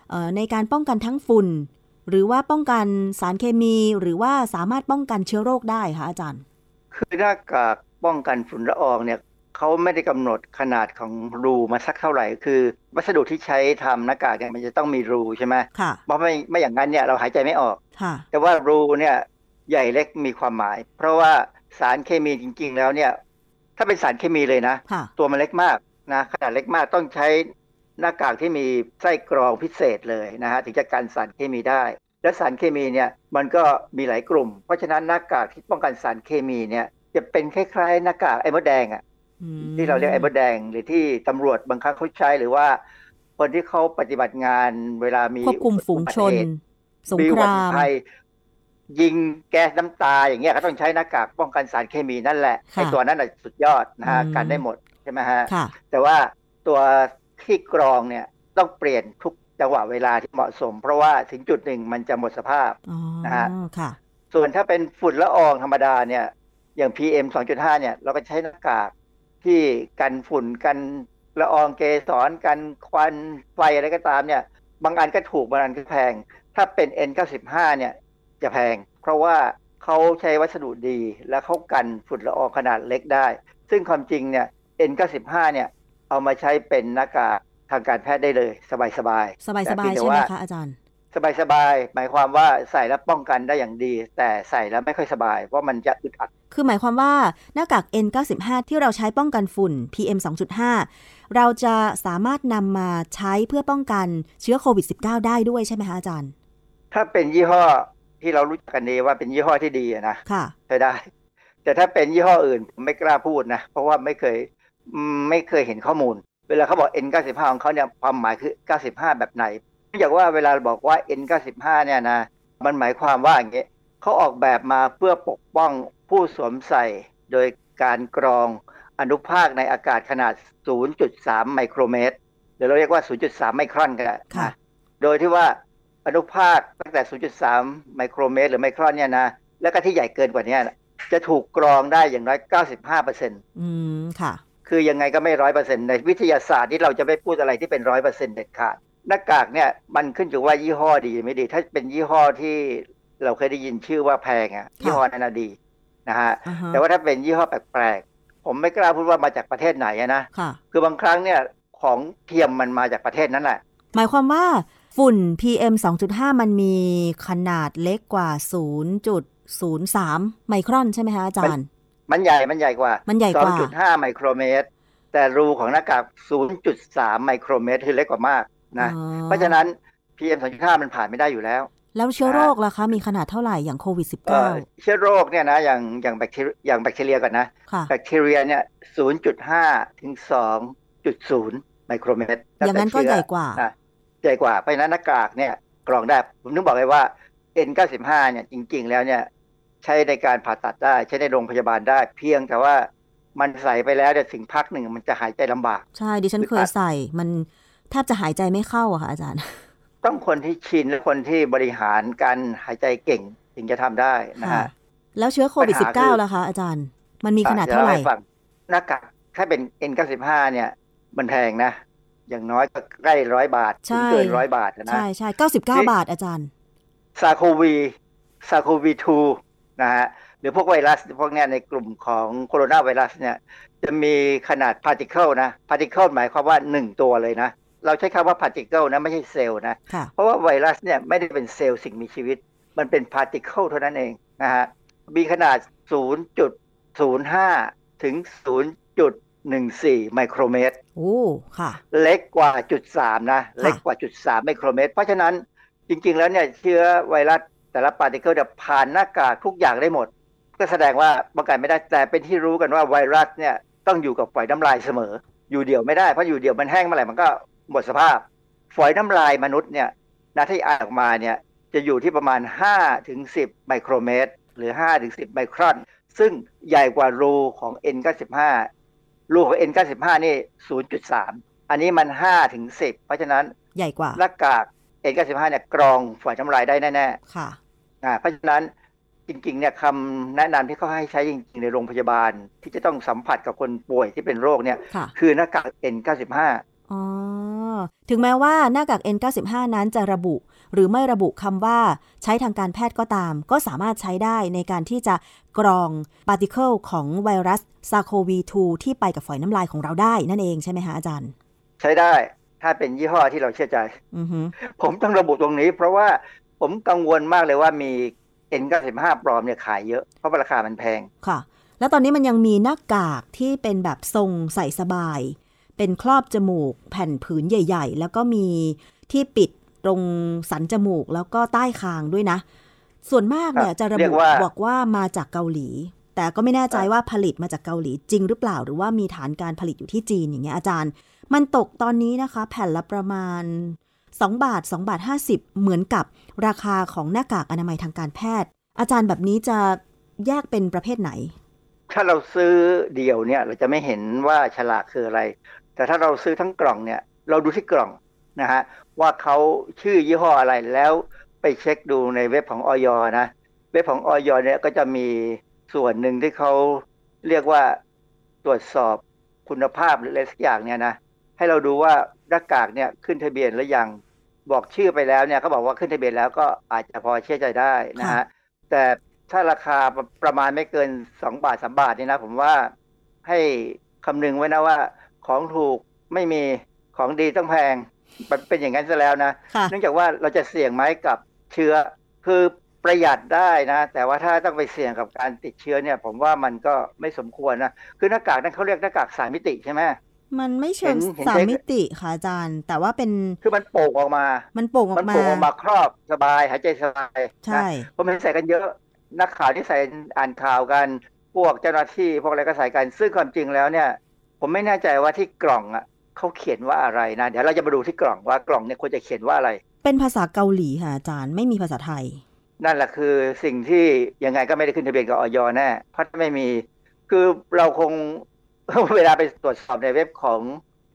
เอ่อในการป้องกันทั้งฝุ่น หรือว่าป้องกันสารเคมี หรือว่าสามารถป้องกันเชื้อโรคได้คะอาจารย์
คือหน้ากากป้องกันฝุ่นละอองเนี่ยเขาไม่ได้กำหนดขนาดของรูมาสักเท่าไหร่ คือ วัสดุที่ใช้ทำหน้ากากเนี่ยมันจะต้องมีรูใช่ไหม
ค่ะ
เพราะไม่ไม่อย่างนั้นเนี่ยเราหายใจไม่ออก
ค่ะ
แต่ว่ารูเนี่ยใหญ่เล็กมีความหมาย เพราะว่าสารเคมีจริง ๆ แล้วเนี่ย ถ้าเป็นสารเคมีเลยนะ
ค่ะ
ตัวมันเล็กมากนะขนาดเล็กมากต้องใช้ หน้ากากที่มีไส้กรองพิเศษเลยนะฮะถึงจะกันสารเคมีได้ และสารเคมีเนี่ยมันก็มีหลายกลุ่ม เพราะฉะนั้นหน้ากากที่ป้องกันสารเคมีเนี่ยจะเป็นคล้ายๆหน้ากากไอ้มดแดงอะ
อืม
ที่เราเรียกไอ้มดแดงหรือที่ตำรวจบางครั้งเขาใช้หรือว่า คนที่เขาปฏิบัติงานเวลามี
ควบคุมฝูงชน
อุบัติเหตุ
สง
มี
ค
อุบั
รา
ติ
ม
ภัยยิงแก๊สน้ำตาอย่างเงี้ยเขาต้องใช้หน้ากากป้องกันสารเคมีนั่นแหละ
ค่ะ
ไอ้ตัวนั้นน่ะสุดยอดนะฮะ
อืม
กันได้หมดใช่ไหมฮะ
ค่ะ
แต่ว่าตัว ที่กรองเนี่ยต้องเปลี่ยนทุกจังหวะเวลาที่เหมาะสม เพราะว่าถึงจุดหนึ่งมันจะหมดสภาพ
อ๋อ
นะฮะ
ค่ะ
ส่วนถ้าเป็นฝุ่นละอองธรรมดาเนี่ยอย่าง PM 2.5 เนี่ย เราก็ใช้หน้ากากที่กันฝุ่นกันละอองเกสรกันควันไฟอะไรก็ตามเนี่ย บางอันก็ถูกบางอันก็แพง ถ้าเป็น N95 เนี่ยจะแพง เพราะว่าเขาใช้วัสดุดี และเขากันฝุ่นละอองขนาดเล็กได้ ซึ่งความจริงเนี่ย N95 เนี่ย เอามาใช้เป็นหน้ากากทางการแพทย์ได้เลย สบายๆ
สบายสบาย
แต่เพียงแต่
ใช่ไหม
ว่า
คะอาจารย์
สบายสบายๆหมายความว่าใส่แล้วป้องกันได้อย่างดี แต่ใส่แล้วไม่ค่อยสบาย เพราะมันจะอึดอัด
คือหมายความว่าหน้ากาก N95 ที่เราใช้ป้องกันฝุ่น PM 2.5 เราจะสามารถนำมาใช้เพื่อป้องกันเชื้อโควิด -19 ได้ด้วยใช่ไหมคะอาจารย์
ถ้าเป็นยี่ห้อที่เรารู้จักกันดีว่าเป็นยี่ห้อที่ดีอะนะ
ค่ะ
ใช้ได้ แต่ถ้าเป็นยี่ห้ออื่นผมไม่กล้าพูดนะ เพราะว่าไม่เคยอืม ไม่เคยเห็นข้อมูล เวลาเขาบอก N95 ของเขาเนี่ยความหมายคือ 95 แบบไหนเนื่องจากว่าเวลาบอกว่า N95 เนี่ยนะมันหมายความว่าอย่างเงี้ยเขาออกแบบมาเพื่อปกป้องผู้สวมใส่โดยการกรองอนุภาคในอากาศขนาด 0.3 ไมโครเมตรหรือเราเรียกว่า 0.3 ไมครอนก็ได้
ค่ะ
นะโดยที่ว่าอนุภาคตั้งแต่ 0.3 ไมโครเมตร หรือไมครอนเนี่ยนะ แล้วก็ที่ใหญ่เกินกว่านี้นะจะถูกกรองได้อย่างน้อย 95เปอร์เซ็นต์
อืม ค่ะ
คือยังไงก็ไม่ร้อยเปอร์เซ็นต์ในวิทยาศาสตร์ที่เราจะไม่พูดอะไรที่เป็นร้อยเปอร์เซ็นต์เด็ดขาดหน้ากากเนี่ยมันขึ้นอยู่ว่ายี่ห้อดีไม่ดี ถ้าเป็นยี่ห้อที่เราเคยได้ยินชื่อว่าแพงอะยี่ห้อนั้นนะดีนะฮะ
อ่าฮะ
แต่ว่าถ้าเป็นยี่ห้อแปลกๆผมไม่กล้าพูดว่ามาจากประเทศไหนอะนะ
ค่ะ
คือบางครั้งเนี่ยของเทียมมันมาจากประเทศนั้นแหละ
หมายความว่าฝุ่น PM 2.5 มันมีขนาดเล็กกว่า 0.03 ไมครอนใช่ไหมคะอาจารย์
มันใหญ่มันใหญ่กว่า
มันใหญ่กว่า
2.5 ไมโครเมตร แต่รูของหน้ากาก 0.3 ไมโครเมตรคือเล็กกว่ามากนะ
อ๋อ
เพราะฉะนั้น PM 2.5 มันผ่านไม่ได้อยู่แล้ว
แล้วเชื้อโรคล่ะคะ มีขนาดเท่าไหร่อย่างโควิด
เอ่อ
19
เชื้อโรคเนี่ยนะอย่างอย่างแบคทีเรียอย่างแบคทีเรียก่อนนะ
ค่ะ
แบคทีเรียเนี่ย 0.5 ถึง 2.0 ไมโครเมตร
อย่างนั้นก็ใหญ่กว่า
นะใหญ่กว่าเพราะฉะนั้นหน้ากากเนี่ยกรองได้ผมนึกบอกเลยว่า N95 เนี่ยจริง ๆ แล้วเนี่ย ใช้ในการผ่าตัดได้ ใช้ในโรงพยาบาลได้ เพียงแต่ว่ามันใส่ไปแล้วเดี๋ยวถึงพักหนึ่งมันจะหายใจลำบาก
ใช่ดิฉันเคยใส่ มันแทบจะหายใจไม่เข้าอะค่ะอาจารย์
ต้องคนที่ชินและคนที่บริหารการหายใจเก่งถึงจะทำได้นะ
ค่ะ
ฮะ
แล้วเชื้อโควิด
ปัญหาคือ
19 ล่ะคะอาจารย์ มันมีขนาดเท่าไหร่เดี๋
ยวล่ให้ฟังหน้ากากถ้าเป็น N95 เนี่ย มันแพงนะ อย่างน้อยก็ใกล้ร้อยบาท
ใช่
ถึงเกินร้อยบาทนะ
ใช่ใช่99บาทอาจารย์
SARS-CoV SARS-CoV-2 นะฮะหรือพวกไวรัสพวกเนี้ยในกลุ่มของโคโรนาไวรัสเนี่ยจะมีขนาด particle นะ particle หมายความว่า 1 ตัวเลยนะ เราใช้คำว่า particle นะไม่ใช่เซลล์นะ
ค่ะ
เพราะว่าไวรัสเนี่ยไม่ได้เป็นเซลล์สิ่งมีชีวิต มันเป็น particle เท่านั้นเองนะฮะมีขนาด 0.05 ถึง 0.14 ไมโครเมตร
โอ้ค่ะ
เล็กกว่าจุด3นะ เล็กกว่าจุด3ไมโครเมตร เพราะฉะนั้นจริงๆแล้วเนี่ยเชื้อไวรัส แต่ละ particle เนี่ยผ่านหน้ากากทุกอย่างได้หมด ก็แสดงว่าป้องกันไม่ได้แต่เป็นที่รู้กันว่าไวรัสเนี่ยต้องอยู่กับฝอยน้ำลายเสมอ อยู่เดี่ยวไม่ได้เพราะอยู่เดี่ยวมันแห้งเมื่อไหร่มันก็หมดสภาพ ฝอยน้ำลายมนุษย์เนี่ยนะที่อ่านออกมาเนี่ยจะอยู่ที่ประมาณ 5 ถึง 10 ไมโครเมตร หรือ 5 ถึง 10 ไมครอน ซึ่งใหญ่กว่ารูของ N95 รูของ N95 นี่ 0.3 อันนี้มัน 5 ถึง 10 เพราะฉะนั้น
ใหญ่กว่า
หน้ากาก N95 เนี่ยกรองฝอยน้ำลายได้แน่
ค่ะ
ๆอ่าเพราะฉะนั้นจริงๆเนี่ยคำแนะนำที่เขาให้ใช้จริงๆในโรงพยาบาล ที่จะต้องสัมผัสกับคนป่วยที่เป็นโรคเนี่ย
ค่ะ
คือหน้ากาก N95
อ๋อถึงแม้ว่าหน้ากาก N95 นั้นจะระบุ หรือไม่ระบุคำว่าใช้ทางการแพทย์ก็ตาม ก็สามารถใช้ได้ในการที่จะกรองปาร์ติเคิลของไวรัสซาโควี2ที่ไปกับฝอยน้ำลายของเราได้นั่นเองใช่ไหมคะอาจารย์
ใช้ได้ถ้าเป็นยี่ห้อที่เราเชื่อใจ
อือฮึ
ผมต้องระบุตรงนี้ เพราะว่า ผมกังวลมากเลยว่ามี N95 ปลอมเนี่ยขายเยอะ เพราะว่าราคามันแพง
ค่ะ แล้วตอนนี้มันยังมีหน้ากากที่เป็นแบบทรงใส่สบาย เป็นครอบจมูก แผ่นผืนใหญ่ ๆ แล้วก็มีที่ปิดตรงสันจมูกแล้วก็ใต้คางด้วยนะ ส่วนมากเนี่ย
ครับ
จะระ
เรี
บุ
ยกว่า
บอกว่ามาจากเกาหลี แต่ก็ไม่แน่ใจว่าผลิตมาจากเกาหลีจริงหรือเปล่า หรือว่ามีฐานการผลิตอยู่ที่จีนอย่างเงี้ยอาจารย์ มันตกตอนนี้นะคะ แผ่นละประมาณ2บาท2บาท50 เหมือนกับ ราคาของหน้ากากอนามัยทางการแพทย์ อาจารย์แบบนี้จะแยกเป็นประเภทไหน
ถ้าเราซื้อเดี่ยวเนี่ยเราจะไม่เห็นว่าฉลากคืออะไร แต่ถ้าเราซื้อทั้งกล่องเนี่ยเราดูที่กล่องนะฮะว่าเขาชื่อยี่ห้ออะไรแล้วไปเช็คดูในเว็บของออยนะเว็บของออยเนี่ยก็จะมีส่วนหนึ่งที่เขาเรียกว่าตรวจสอบคุณภาพหรืออะไรสักอย่างเนี่ยนะให้เราดูว่าหน้ากากเนี่ยขึ้นทะเบียนหรือยัง บอกชื่อไปแล้วเนี่ยเขาบอกว่าขึ้นทะเบียนแล้วก็อาจจะพอเชื่อใจได้นะฮะแต่ถ้าราคาประประมาณไม่เกิน2บาท3บาทนี่นะผมว่าให้คำนึงไว้นะว่า ของถูกไม่มีของดีต้องแพงมันเป็นอย่างนั้นซะแล้วนะ
ค่ะ
เนื่องจากว่าเราจะเสี่ยงไหมกับเชื้อ คือประหยัดได้นะ แต่ว่าถ้าต้องไปเสี่ยงกับการติดเชื้อเนี่ย ผมว่ามันก็ไม่สมควรนะ คือหน้ากากนั้นเขาเรียกหน้ากากสามมิติใช่ไหม
มันไม่เชิง
เห็นเห็น
สาม
ใช้
มิติค่ะอาจารย์ แต่ว่าเป็น
คือมันโป่งออกมา
มันโป่งออ
มัน
กมา
โป่งออกมาครอบสบายหายใจสบาย
ใช่
นะผมเห็นใส่กันเยอะนักข่าวที่ใส่อ่านข่าวกันพวกเจ้าหน้าที่พวกอะไรก็ใส่กันซึ่งความจริงแล้วเนี่ย ผมไม่แน่ใจว่าที่กล่องอะเขาเขียนว่าอะไรนะเดี๋ยวเราจะมาดูที่กล่องว่ากล่องเนี่ยควรจะเขียนว่าอะไร
เป็นภาษาเกาหลีค่ะอาจารย์ไม่มีภาษาไทย
นั่นแหละคือสิ่งที่ยังไงก็ไม่ได้ขึ้นทะเบียนกับออยแน่เพราะไม่มี คือเราคง เวลาไปตรวจสอบในเว็บของ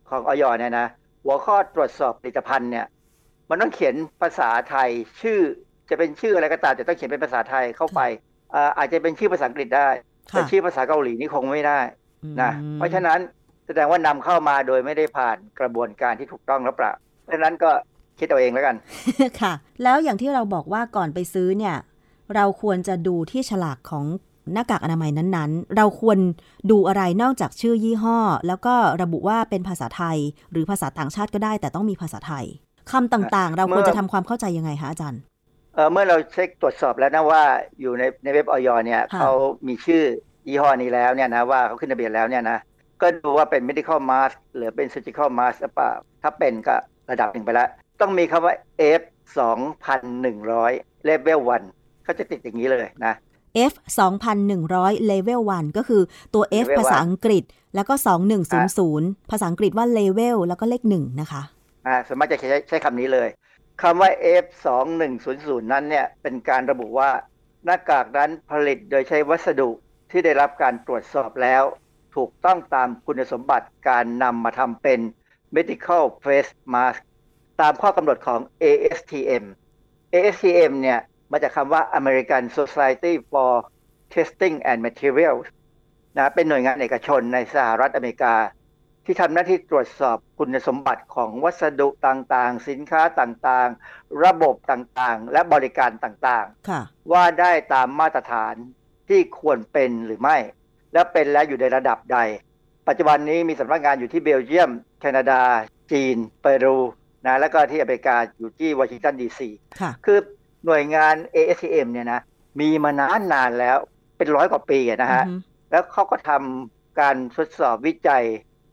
ของออยเนี่ยนะหัวข้อตรวจสอบผลิตภัณฑ์เนี่ย มันต้องเขียนภาษาไทยชื่อจะเป็นชื่ออะไรก็ตามแต่ต้องเขียนเป็นภาษาไทยเข้าไปอ่าอาจจะเป็นชื่อภาษาอังกฤษได้ แต่
ค่ะ
ชื่อภาษาเกาหลีนี่คงไม่ได้นะ
อืม
เพราะฉะนั้นแสดงว่านำเข้ามาโดยไม่ได้ผ่านกระบวนการที่ถูกต้องหรือเปล่าเพราะฉะนั้นก็คิดเอาเองแล้วกัน
ค่ะ แล้วอย่างที่เราบอกว่าก่อนไปซื้อเนี่ย เราควรจะดูที่ฉลากของ หน้ากากอนามัยนั้นๆ เราควรดูอะไรนอกจากชื่อยี่ห้อ แล้วก็ระบุว่าเป็นภาษาไทย หรือภาษาต่างชาติก็ได้ แต่ต้องมีภาษาไทยคำต่างๆ เราควรจะทำความเข้าใจยังไงคะอาจารย์
เออเมื่อเราเช็คตรวจสอบแล้วนะว่าอยู่ในในเว็บออยเนี่ย
ค่ะ
เขามีชื่อยี่ห้อนี้แล้วเนี่ยนะว่าเขาขึ้นทะเบียนแล้วเนี่ยนะก็ดูว่าเป็น medical mask หรือเป็น surgical mask หรือเปล่าถ้าเป็นก็ระดับหนึ่งไปแล้วต้องมีคำว่า F 2,100 level 1เขาจะติดอย่างนี้เลยนะ
F 2,100 level 1 ก็คือตัว F
level
ภาษาอังกฤษ แล้วก็ 2100 ภาษาอังกฤษว่า level แล้วก็เลขหนึ่งนะคะ
อ่าส่วนมากจะใช้ใช้คำนี้เลยคำว่า F 2 1 0 0นั้นเนี่ย เป็นการระบุว่าหน้ากากนั้นผลิตโดยใช้วัสดุที่ได้รับการตรวจสอบแล้ว ถูกต้องตามคุณสมบัติการนำมาทำเป็น medical face mask ตามข้อกำหนดของ ASTM ASTM เนี่ย มาจากคำว่า American Society for Testing and Materials นะเป็นหน่วยงานเอกชนในสหรัฐอเมริกา ที่ทำหน้าที่ตรวจสอบคุณสมบัติของวัสดุต่างๆ สินค้าต่างๆ ระบบต่างๆ และบริการต่าง
ค่ะ
ๆว่าได้ตามมาตรฐานที่ควรเป็นหรือไม่ และเป็นแล้วอยู่ในระดับใด ปัจจุบันนี้มีสำนักงานอยู่ที่เบลเยียม แคนาดา จีน เปรูนะแล้วก็ที่อเมริกาอยู่ที่วอชิงตันดีซี
ค่ะ
คือ หน่วยงาน ASTM เนี่ยนะมีมานานนานแล้วเป็นร้อยกว่าปีอะนะฮะ
อือฮึ
แล้วเขาก็ทำการทดสอบวิจัย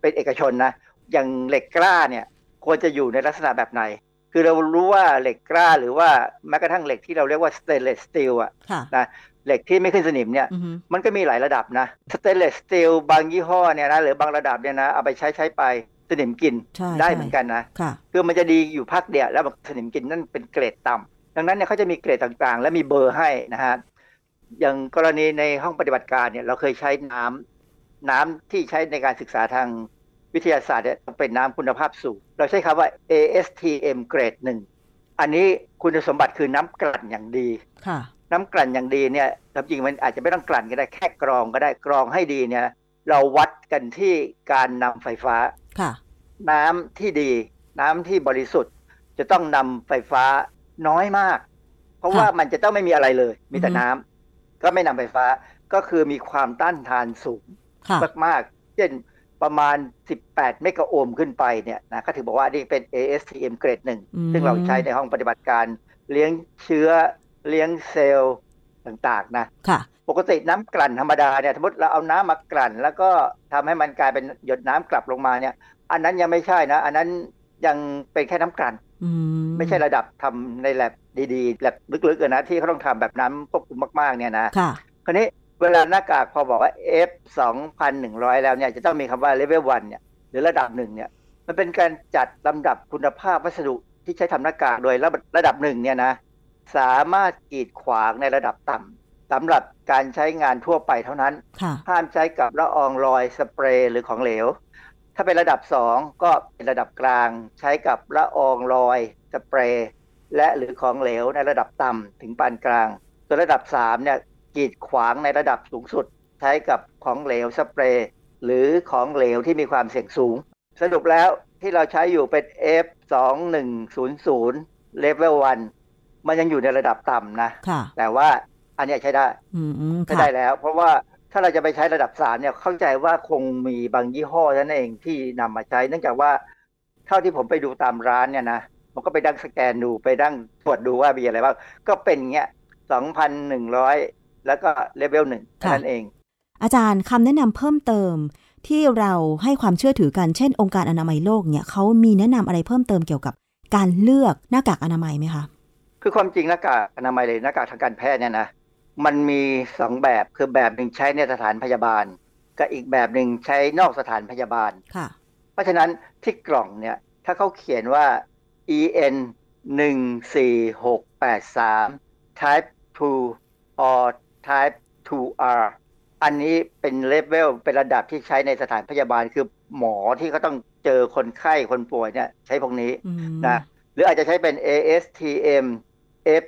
เป็นเอกชนนะอย่างเหล็กกล้าเนี่ยควรจะอยู่ในลักษณะแบบไหน คือเรารู้ว่าเหล็กกล้าหรือว่าแม้กระทั่งเหล็กที่เราเรียกว่าสเตนเลสสตีลอะ
ค่ะ
นะเหล็กที่ไม่ขึ้นสนิมเนี่ย
อือฮึ
มันก็มีหลายระดับนะสเตนเลสสตีลบางยี่ห้อเนี่ยนะหรือบางระดับเนี่ยนะเอาไปใช้ใช้ไปสนิมกิน
ใช่
ได้
ใช่
เหมือนกันนะ
ค่ะ
คือมันจะดีอยู่พักเดียวแล้วสนิมกินนั่นเป็นเกรดต่ำ ดังนั้นเนี่ยเขาจะมีเกรดต่างๆ และมีเบอร์ให้นะฮะอย่างกรณีในห้องปฏิบัติการเนี่ยเราเคยใช้น้ำน้ำที่ใช้ในการศึกษาทางวิทยาศาสตร์เนี่ยต้องเป็นน้ำคุณภาพสูง เราใช้คำว่า ASTM เกรดหนึ่งอันนี้คุณสมบัติคือน้ำกลั่นอย่างดี
ค่ะ
น้น้ำกลั่นอย่างดีเนี่ยจริงมันอาจจะไม่ต้องกลั่นก็ได้แค่กรองก็ได้กรองให้ดีเนี่ย เราวัดกันที่การนำไฟฟ้า
ค่ะ
น้ำที่ดี น้ำที่บริสุทธิ์ จะต้องนำไฟฟ้า น้อยมาก เพราะ
ค่ะ
ว่ามันจะต้องไม่มีอะไรเลย มีแต่
อือฮึ
น้ำก็ไม่นำไฟฟ้าก็คือมีความต้านทานสูง
ค่ะ
มากๆ เช่นประมาณ 18 เมกะโอห์มขึ้นไปเนี่ยนะก็ถือบอกว่านี่เป็น ASTM เกรดหนึ่ง
อืม
ซึ่งเราใช้ในห้องปฏิบัติการเลี้ยงเชื้อเลี้ยงเซลล์ต่างๆนะ
ค่ะ
ปกติน้ำกลั่นธรรมดาเนี่ยสมมติเราเอาน้ำมากลั่น แล้วก็ทำให้มันกลายเป็นหยดน้ำกลับลงมาเนี่ย อันนั้นยังไม่ใช่นะ อันนั้นยังเป็นแค่น้ำกลั่น
อืม
ไม่ใช่ระดับทำในแลบดีๆแลบลึกๆอะนะที่เขาต้องทำแบบน้ำควบคุมมากๆเนี่ยนะ
ค่ะ
คราวนี้เวลาหน้ากากพอบอกว่า F 2,100 แล้วเนี่ยจะต้องมีคำว่า level 1เนี่ยหรือระดับหนึ่งเนี่ยมันเป็นการจัดลำดับคุณภาพวัสดุที่ใช้ทำหน้ากากโดยระระดับหนึ่งเนี่ยนะสามารถกีดขวางในระดับต่ำสำหรับการใช้งานทั่วไปเท่านั้น
ค่ะ
ห้ามใช้กับละอองรอยสเปรย์หรือของเหลว ถ้าเป็นระดับ 2 ก็เป็นระดับกลางใช้กับละอองรอยสเปรย์และหรือของเหลวในระดับต่ำถึงปานกลาง ส่วนระดับ3เนี่ยกีดขวางในระดับสูงสุด ใช้กับของเหลวสเปรย์หรือของเหลวที่มีความเสี่ยงสูง สรุปแล้วที่เราใช้อยู่เป็น F 2 1 0 0 level 1มันยังอยู่ในระดับต่ำนะ
ค่ะ
แต่ว่าอันเนี้ยใช้ได้
อืมอืม
ใช้
ค่ะ
ได้แล้ว เพราะว่า ถ้าเราจะไปใช้ระดับสามเนี่ยเข้าใจว่าคงมีบางยี่ห้อนั่นเองที่นำมาใช้ เนื่องจากว่าเท่าที่ผมไปดูตามร้านเนี่ยนะผมก็ไปดั้งสแกนดูไปดั้งตรวจดูว่ามีอะไรบ้างก็เป็นเงี้ยสองพันหนึ่งร้อยแล้วก็เลเวลหนึ่ง
ค่ะ
นั่นเอง
อาจารย์คำแนะนำเพิ่มเติมที่เราให้ความเชื่อถือกันเช่น องค์การอนามัยโลกเนี่ยเขามีแนะนำอะไรเพิ่มเติมเกี่ยวกับการเลือกหน้ากากอนามัยไหมคะ
คือความจริงหน้ากากอนามัยเลยหน้ากากทางการแพทย์เนี่ยนะ มันมีสองแบบคือแบบหนึ่งใช้ในสถานพยาบาลกับอีกแบบหนึ่งใช้นอกสถานพยาบาล
ค่ะ
เพราะฉะนั้นที่กล่องเนี่ยถ้าเขาเขียนว่า EN 1 4 6 8 3 type 2 or type 2R อันนี้เป็นเลเวลเป็นระดับที่ใช้ในสถานพยาบาลคือหมอที่เขาต้องเจอคนไข้คนป่วยเนี่ยใช้พวกนี้
อืม
นะหรืออาจจะใช้เป็น ASTM F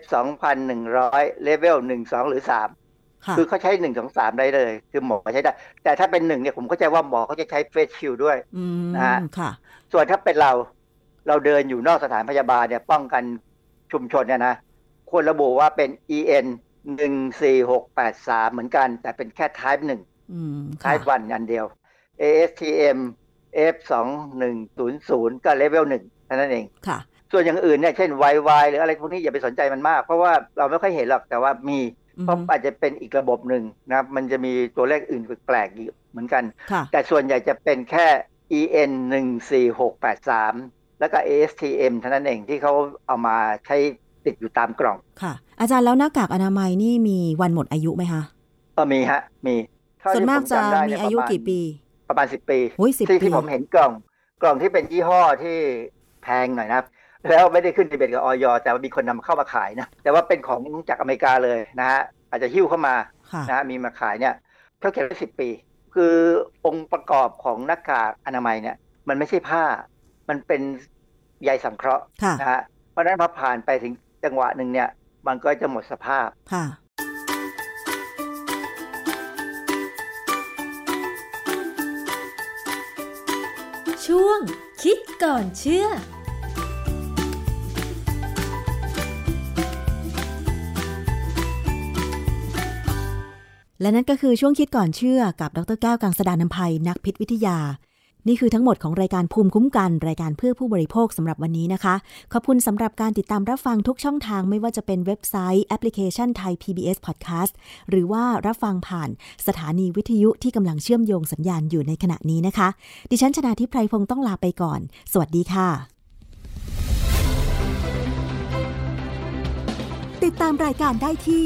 2,100เลเวล1 2 หรือ3
ค่ะ
คือเขาใช้ 1 2 3 ได้เลย คือหมอใช้ได้ แต่ถ้าเป็น1เนี่ยผมเข้าใจว่าหมอเขาจะใช้เฟสชิลด้วย
อืม
นะฮะ
ค่ะ
ส่วนถ้าเป็นเราเราเดินอยู่นอกสถานพยาบาลเนี่ยป้องกันชุมชนเนี่ยนะควรระบุว่าเป็น EN 1 4 6 8 3เหมือนกัน แต่เป็นแค่ type 1
อืมค่ะ
type 1อันเดียว ASTM F 2 1 0 0ก็ level 1เท่านั้นเอง
ค่ะ
ส่วนอย่างอื่นเนี่ยเช่น YY หรืออะไรพวกนี้อย่าไปสนใจมันมาก เพราะว่าเราไม่ค่อยเห็นหรอกแต่ว่ามี
อืม
เพราะอาจจะเป็นอีกระบบหนึ่งนะครับ มันจะมีตัวเลขอื่นแปลกๆอีกเหมือนกัน
ค่ะ
แต่ส่วนใหญ่จะเป็นแค่ EN 1 4 6 8 3 แล้วก็ ASTM เท่านั้นเองที่เขาเอามาใช้ติดอยู่ตามกล่อง
ค่ะ อาจารย์แล้วหน้ากากอนามัยนี่มีวันหมดอายุไหมคะ
ก็มีฮะ มีเท่
ส่วน
ที่
มาก
ผ
จะ
จำได้
มี
เนี่
อายุ
ประมณ
กี่ปี
ประมาณ10ปี
โอ้ย10
ที่
ปี
ที่ผมเห็นกล่อง กล่องที่เป็นยี่ห้อที่แพงหน่อยนะครับ แล้วไม่ได้ขึ้นทะเบียนกับออยแต่ว่ามีคนนำเข้ามาขายนะแต่ว่าเป็นของจากอเมริกาเลยนะฮะอาจจะหิ้วเข้ามา
ค่ะ
นะฮะมีมาขายเนี่ยเขาเขียนไว้สิบปี คือองค์ประกอบของหน้ากากอนามัยเนี่ย มันไม่ใช่ผ้า มันเป็นใยสังเคราะห์
ค่ะ
นะฮะเพราะฉะนั้นพอผ่านไปถึงจังหวะหนึ่งเนี่ย มันก็จะหมดสภาพ
ค่ะ
ช่วงคิดก่อนเชื่อ
และนั่นก็คือช่วงคิดก่อนเชื่อกับดรแก้วกังสดานนภัยนักพิษวิทยา นี่คือทั้งหมดของรายการภูมิคุ้มกัน รายการเพื่อผู้บริโภคสำหรับวันนี้นะคะ ขอบคุณสำหรับการติดตามรับฟังทุกช่องทางไม่ว่าจะเป็นเว็บไซต์แอปพลิเคชันไทย PBS Podcast หรือว่ารับฟังผ่านสถานีวิทยุที่กำลังเชื่อมโยงสัญญาณอยู่ในขณะนี้นะคะ ดิฉันชนะทิพไพรพงศ์ต้องลาไปก่อน สวัสดีค่ะ ติดตามรายการได้ที่